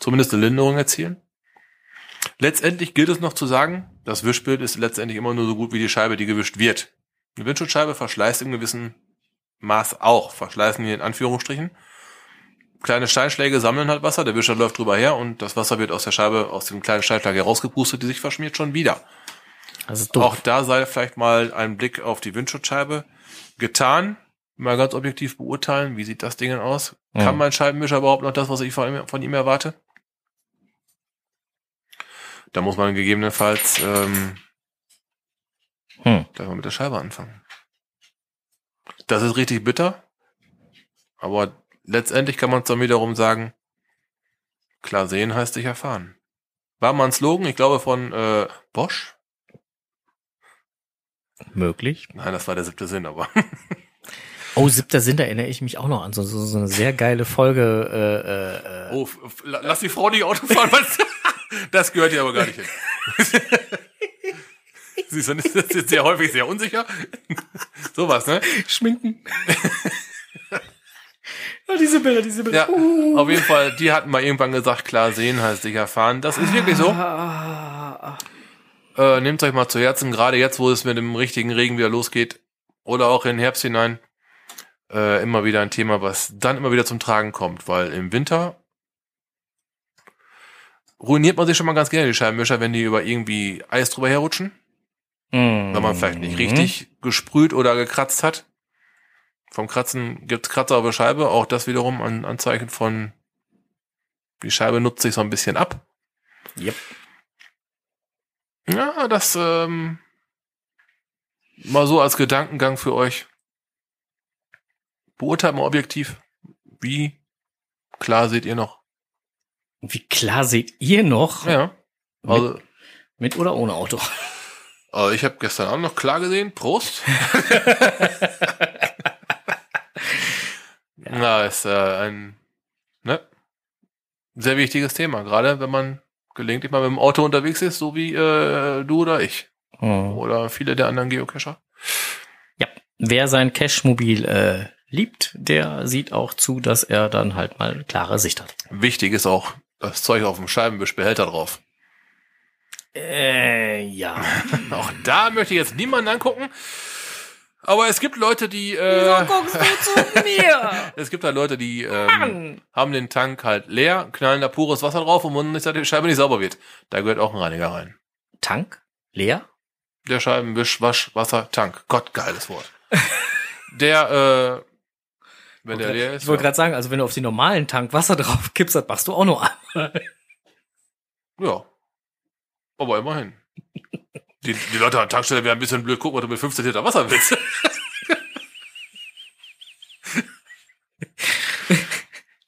zumindest eine Linderung erzielen. Letztendlich gilt es noch zu sagen, das Wischbild ist letztendlich immer nur so gut wie die Scheibe, die gewischt wird. Eine Windschutzscheibe verschleißt im gewissen Maß auch. Verschleißen hier in Anführungsstrichen. Kleine Steinschläge sammeln halt Wasser, der Wischer läuft drüber her und das Wasser wird aus der Scheibe, aus dem kleinen Steinschlag herausgepustet, die sich verschmiert schon wieder. Doof. Auch da sei vielleicht mal ein Blick auf die Windschutzscheibe getan. Mal ganz objektiv beurteilen, wie sieht das Ding denn aus? Mhm. Kann mein Scheibenwischer überhaupt noch das, was ich von ihm, von ihm erwarte? Da muss man gegebenenfalls ähm, Hm. gleich mal mit der Scheibe anfangen. Das ist richtig bitter, aber letztendlich kann man es dann wiederum sagen, klar sehen heißt sich erfahren. War mal ein Slogan, ich glaube von äh, Bosch? Möglich. Nein, das war der siebte Sinn, aber Oh, siebter Sinn, da erinnere ich mich auch noch an. So, so, so eine sehr geile Folge. Äh, äh, äh. Oh, lass die Frau nicht Auto fahren, was? Das gehört hier aber gar nicht hin. Das ist jetzt sehr häufig sehr unsicher. Sowas, ne? Schminken. ja, diese Bilder, diese Bilder. Ja, auf jeden Fall, die hatten mal irgendwann gesagt, klar sehen heißt sicher fahren. Das ist wirklich so. Äh, nehmt euch mal zu Herzen, gerade jetzt, wo es mit dem richtigen Regen wieder losgeht oder auch in den Herbst hinein, äh, immer wieder ein Thema, was dann immer wieder zum Tragen kommt, weil im Winter ruiniert man sich schon mal ganz gerne die Scheibenwischer, wenn die über irgendwie Eis drüber herrutschen, Mhm. wenn man vielleicht nicht richtig gesprüht oder gekratzt hat. Vom Kratzen gibt's Kratzer auf der Scheibe, auch das wiederum ein Anzeichen von, die Scheibe nutzt sich so ein bisschen ab. Yep. Ja, das ähm, mal so als Gedankengang für euch. beurteilt mal objektiv. Wie klar seht ihr noch? Wie klar seht ihr noch? Ja. Also, Mit oder ohne Auto? Also ich habe gestern Abend noch klar gesehen. Prost. Na, ist äh, ein ne? sehr wichtiges Thema, gerade wenn man gelegentlich mal mit dem Auto unterwegs ist, so wie äh, du oder ich. Hm. Oder viele der anderen Geocacher. Wer sein Cashmobil äh, liebt, der sieht auch zu, dass er dann halt mal klare Sicht hat. Wichtig ist auch das Zeug auf dem Scheibenwischbehälter drauf. Äh, ja. Auch da möchte ich jetzt niemanden angucken. Aber es gibt Leute, die äh, guckst du zu mir? es gibt halt Leute, die ähm, haben den Tank halt leer, knallen da pures Wasser drauf und wundern sich, dass die Scheibe nicht sauber wird. Da gehört auch ein Reiniger rein. Tank? Leer? Der Scheibenwisch, Wasch, Wasser, Tank. Gott, geiles Wort. Der, äh, wenn der leer ist. Ich wollte ja. gerade sagen, also wenn du auf den normalen Tank Wasser drauf kippst, das machst du auch nur einmal. ja. Aber immerhin. Die, die Leute an der Tankstelle werden ein bisschen blöd gucken, was du mit 15 Liter Wasser willst.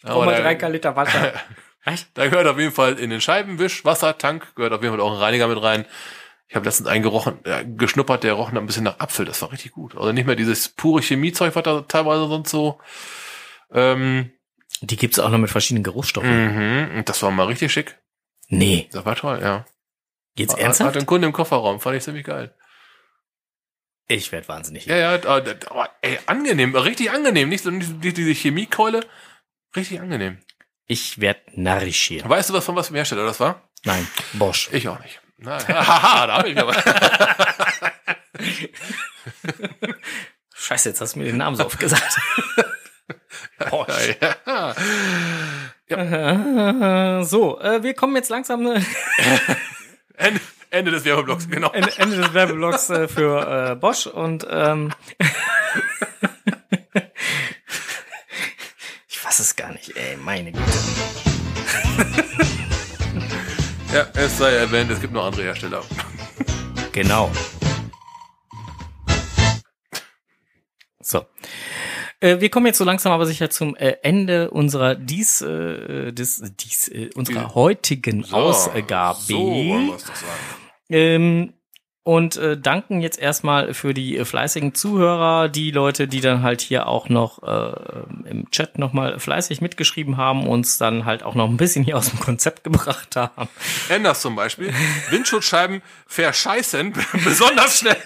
Brauch mal drei Liter Wasser. Reicht? Da gehört auf jeden Fall in den Scheibenwisch, Wassertank, gehört auf jeden Fall auch ein Reiniger mit rein. Ich habe letztens einen gerochen, äh, geschnuppert, der roch noch ein bisschen nach Apfel. Das war richtig gut. Also nicht mehr dieses pure Chemiezeug, was da teilweise sonst so. Ähm, Die gibt's auch noch mit verschiedenen Geruchsstoffen. mhm, das war mal richtig schick. Nee. Das war toll, ja. Geht's Hat, ernsthaft? hat einen Kunden im Kofferraum, fand ich ziemlich geil. Ich werd wahnsinnig. Ja, ja, aber, aber ey, angenehm, richtig angenehm. Nicht so nicht diese Chemiekeule. Richtig angenehm. Ich werd narrisch hier. Weißt du, was von was für Hersteller das war? Nein, Bosch. Ich auch nicht. Haha, da hab ich aber. Scheiße, jetzt hast du mir den Namen so oft gesagt. Bosch. ja. ja. so, äh, wir kommen jetzt langsam äh, Ende, Ende des Werbeblocks, genau. Ende, Ende des Werbeblocks äh, für äh, Bosch und ähm, ich fass es gar nicht, ey, meine Güte. Ja, es sei erwähnt, es gibt noch andere Hersteller. Genau. So. Äh, wir kommen jetzt so langsam aber sicher zum äh, Ende unserer dies, äh, des, dies, äh, unserer heutigen Ausgabe. So wollen wir es doch sagen. Ähm, und äh, danken jetzt erstmal für die äh, fleißigen Zuhörer, die Leute, die dann halt hier auch noch äh, im Chat nochmal fleißig mitgeschrieben haben, uns dann halt auch noch ein bisschen hier aus dem Konzept gebracht haben. Enders zum Beispiel. Windschutzscheiben verscheißen, besonders schnell,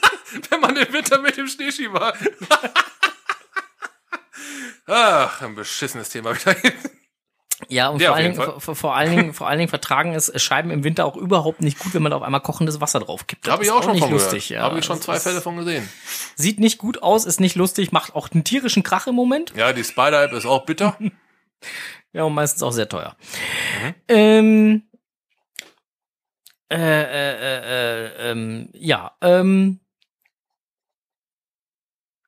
wenn man den Winter mit dem Schneeschieber. Ach, ein beschissenes Thema wieder. Ja, und Ja, vor, allen Dingen, vor, vor, allen Dingen, vor allen Dingen vertragen es Scheiben im Winter auch überhaupt nicht gut, wenn man da auf einmal kochendes Wasser drauf kippt. Habe ich ist auch schon nicht von lustig. gehört. Ja. Habe ich schon zwei Fälle von gesehen. Sieht nicht gut aus, ist nicht lustig, macht auch einen tierischen Krach im Moment. Ja, die Spider-App ist auch bitter. Ja, und meistens auch sehr teuer. Mhm. Ähm, äh, äh, äh, äh, ähm, ja, ähm,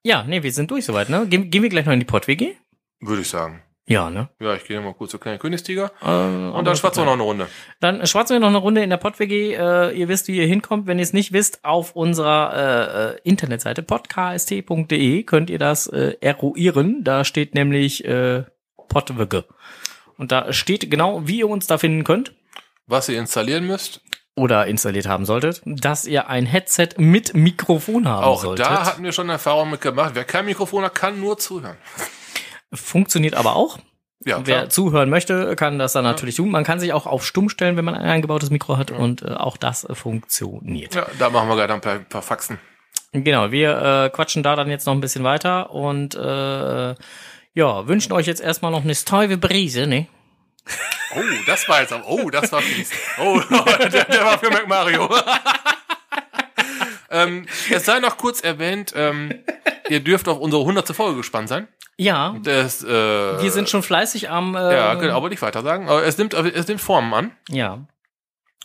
ja, nee, wir sind durch soweit, ne? Gehen, gehen wir gleich noch in die Pott-WG? Würde ich sagen. Ja, ne? Ja, ich gehe mal kurz zur kleinen Königstiger. Äh, Und dann schwatzen wir noch eine Runde. Dann schwatzen wir noch eine Runde in der Pott-WG. Äh, ihr wisst, wie ihr hinkommt. Wenn ihr es nicht wisst, auf unserer äh, Internetseite podcast.de könnt ihr das äh, eruieren. Da steht nämlich äh, Pottwege. Und da steht genau, wie ihr uns da finden könnt. Was ihr installieren müsst. Oder installiert haben solltet, dass ihr ein Headset mit Mikrofon haben Auch solltet. da hatten wir schon Erfahrung mit gemacht. Wer kein Mikrofon hat, kann nur zuhören. Funktioniert aber auch. Ja, Wer klar. zuhören möchte, kann das dann natürlich tun. Man kann sich auch auf stumm stellen, wenn man ein eingebautes Mikro hat und äh, auch das äh, funktioniert. Ja, da machen wir gleich ein paar, ein paar Faxen. Genau, wir äh, quatschen da dann jetzt noch ein bisschen weiter und äh, ja, wünschen euch jetzt erstmal noch eine steile Brise, ne? Oh, das war jetzt, am- oh, das war fies. Oh, der, der war für McMario. ähm, es sei noch kurz erwähnt, ähm, ihr dürft auf unsere 100. Folge gespannt sein. Ja, Das, äh, wir sind schon fleißig am äh, Ja, genau, aber nicht weiter sagen. Aber es nimmt, es nimmt Formen an. ja,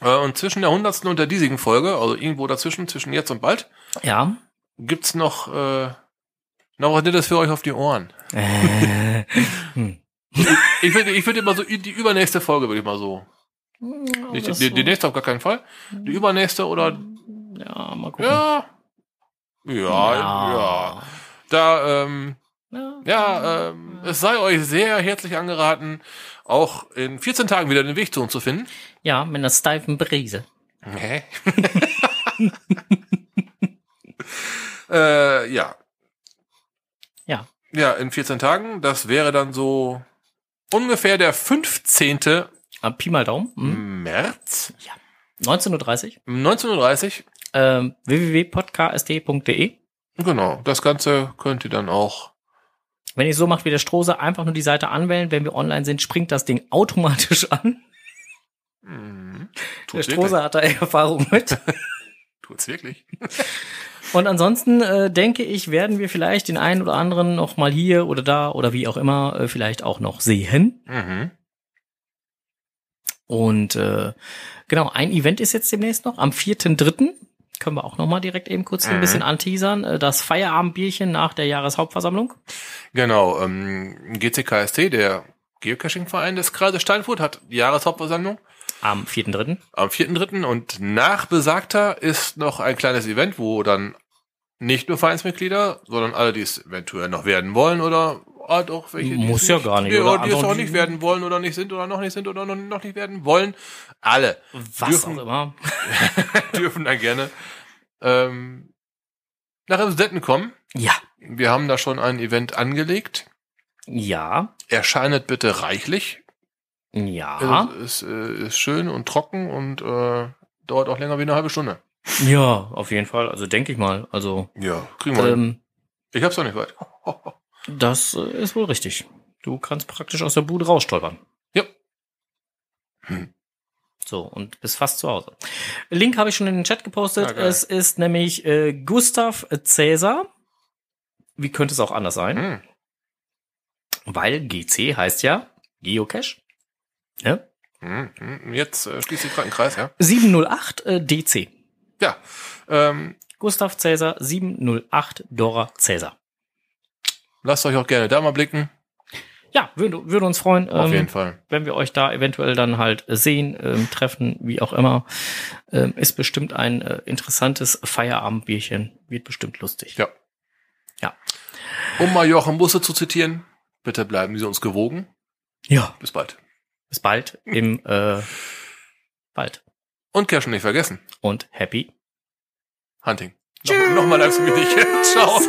Äh, Und zwischen der 100. und der diesigen Folge, also irgendwo dazwischen, zwischen jetzt und bald, ja. gibt's noch, äh, noch was Nettes für euch auf die Ohren. Äh, Ich würde, ich würde immer so, die übernächste Folge würde ich mal so. Nicht, das die, so- die nächste auf gar keinen Fall. Die übernächste oder, ja, mal gucken. ja. Ja, ja. Da, ähm, Ja. Ja, ähm, es sei euch sehr herzlich angeraten, auch in 14 Tagen wieder den Weg zu uns zu finden. Ja, mit einer steifen Brise. Hä? äh, ja. Ja. Ja, in 14 Tagen. Das wäre dann so ungefähr der 15. Ah, Pi mal Daumen. Hm. März 19.30 Uhr. 1930. Ähm, www.podcast.de. Genau, das Ganze könnt ihr dann auch. Wenn ihr so macht wie der Strose, einfach nur die Seite anwählen. Wenn wir online sind, springt das Ding automatisch an. Mhm. Der Strose wirklich. hat da Erfahrung mit. Tut's wirklich. Und ansonsten äh, denke ich, werden wir vielleicht den einen oder anderen noch mal hier oder da oder wie auch immer äh, vielleicht auch noch sehen. Mhm. Und äh, genau, ein Event ist jetzt demnächst noch. Am 4.3. können wir auch noch mal direkt eben kurz hier ein Mhm. bisschen anteasern. Äh, das Feierabendbierchen nach der Jahreshauptversammlung. Genau, ähm, GCKST, der Geocaching-Verein des Kreises Steinfurt, hat die Jahreshauptversammlung Am 4.3. am 4.3. und nach besagter ist noch ein kleines Event, wo dann nicht nur Vereinsmitglieder, sondern alle, die es eventuell noch werden wollen oder halt auch welche, die Muss es ja gar nicht, oder? die es auch nicht werden wollen oder nicht sind oder noch nicht sind oder noch, noch nicht werden wollen. Alle Was Dürfen- auch immer. dürfen dann gerne ähm, nach Emstetten kommen. Ja. Wir haben da schon ein Event angelegt. Ja. Erscheinet bitte reichlich. Ja. Es ist, äh, ist schön und trocken und äh, dauert auch länger wie eine halbe Stunde. Ja, auf jeden Fall. Also denke ich mal. Also Ja, kriegen wir. ähm, Ich hab's doch nicht weit. das äh, ist wohl richtig. Du kannst praktisch aus der Bude rausstolpern. Ja. Hm. So, und bist fast zu Hause. Link habe ich schon in den Chat gepostet. Geil. es ist nämlich äh, Gustav Cäsar. Wie könnte es auch anders sein? Hm. Weil GC heißt ja Geocache. Ne? Hm. Hm. Jetzt äh, schließt sich gerade ein Kreis, ja. 708 äh, DC. Ja. Ähm, Gustav Cäsar 708 Dora Cäsar. lasst euch auch gerne da mal blicken. Ja, würde, würde uns freuen, Auf ähm, jeden Fall. wenn wir euch da eventuell dann halt sehen, ähm, treffen, wie auch immer. Ähm, ist bestimmt ein äh, interessantes Feierabendbierchen. Wird bestimmt lustig. Ja. Ja. Um mal Joachim Busse zu zitieren, bitte bleiben Sie uns gewogen. Ja. Bis bald. Bis bald im äh, bald. Und Cashen nicht vergessen. Und happy. Hunting. Noch, Nochmal als mich nicht. Ciao.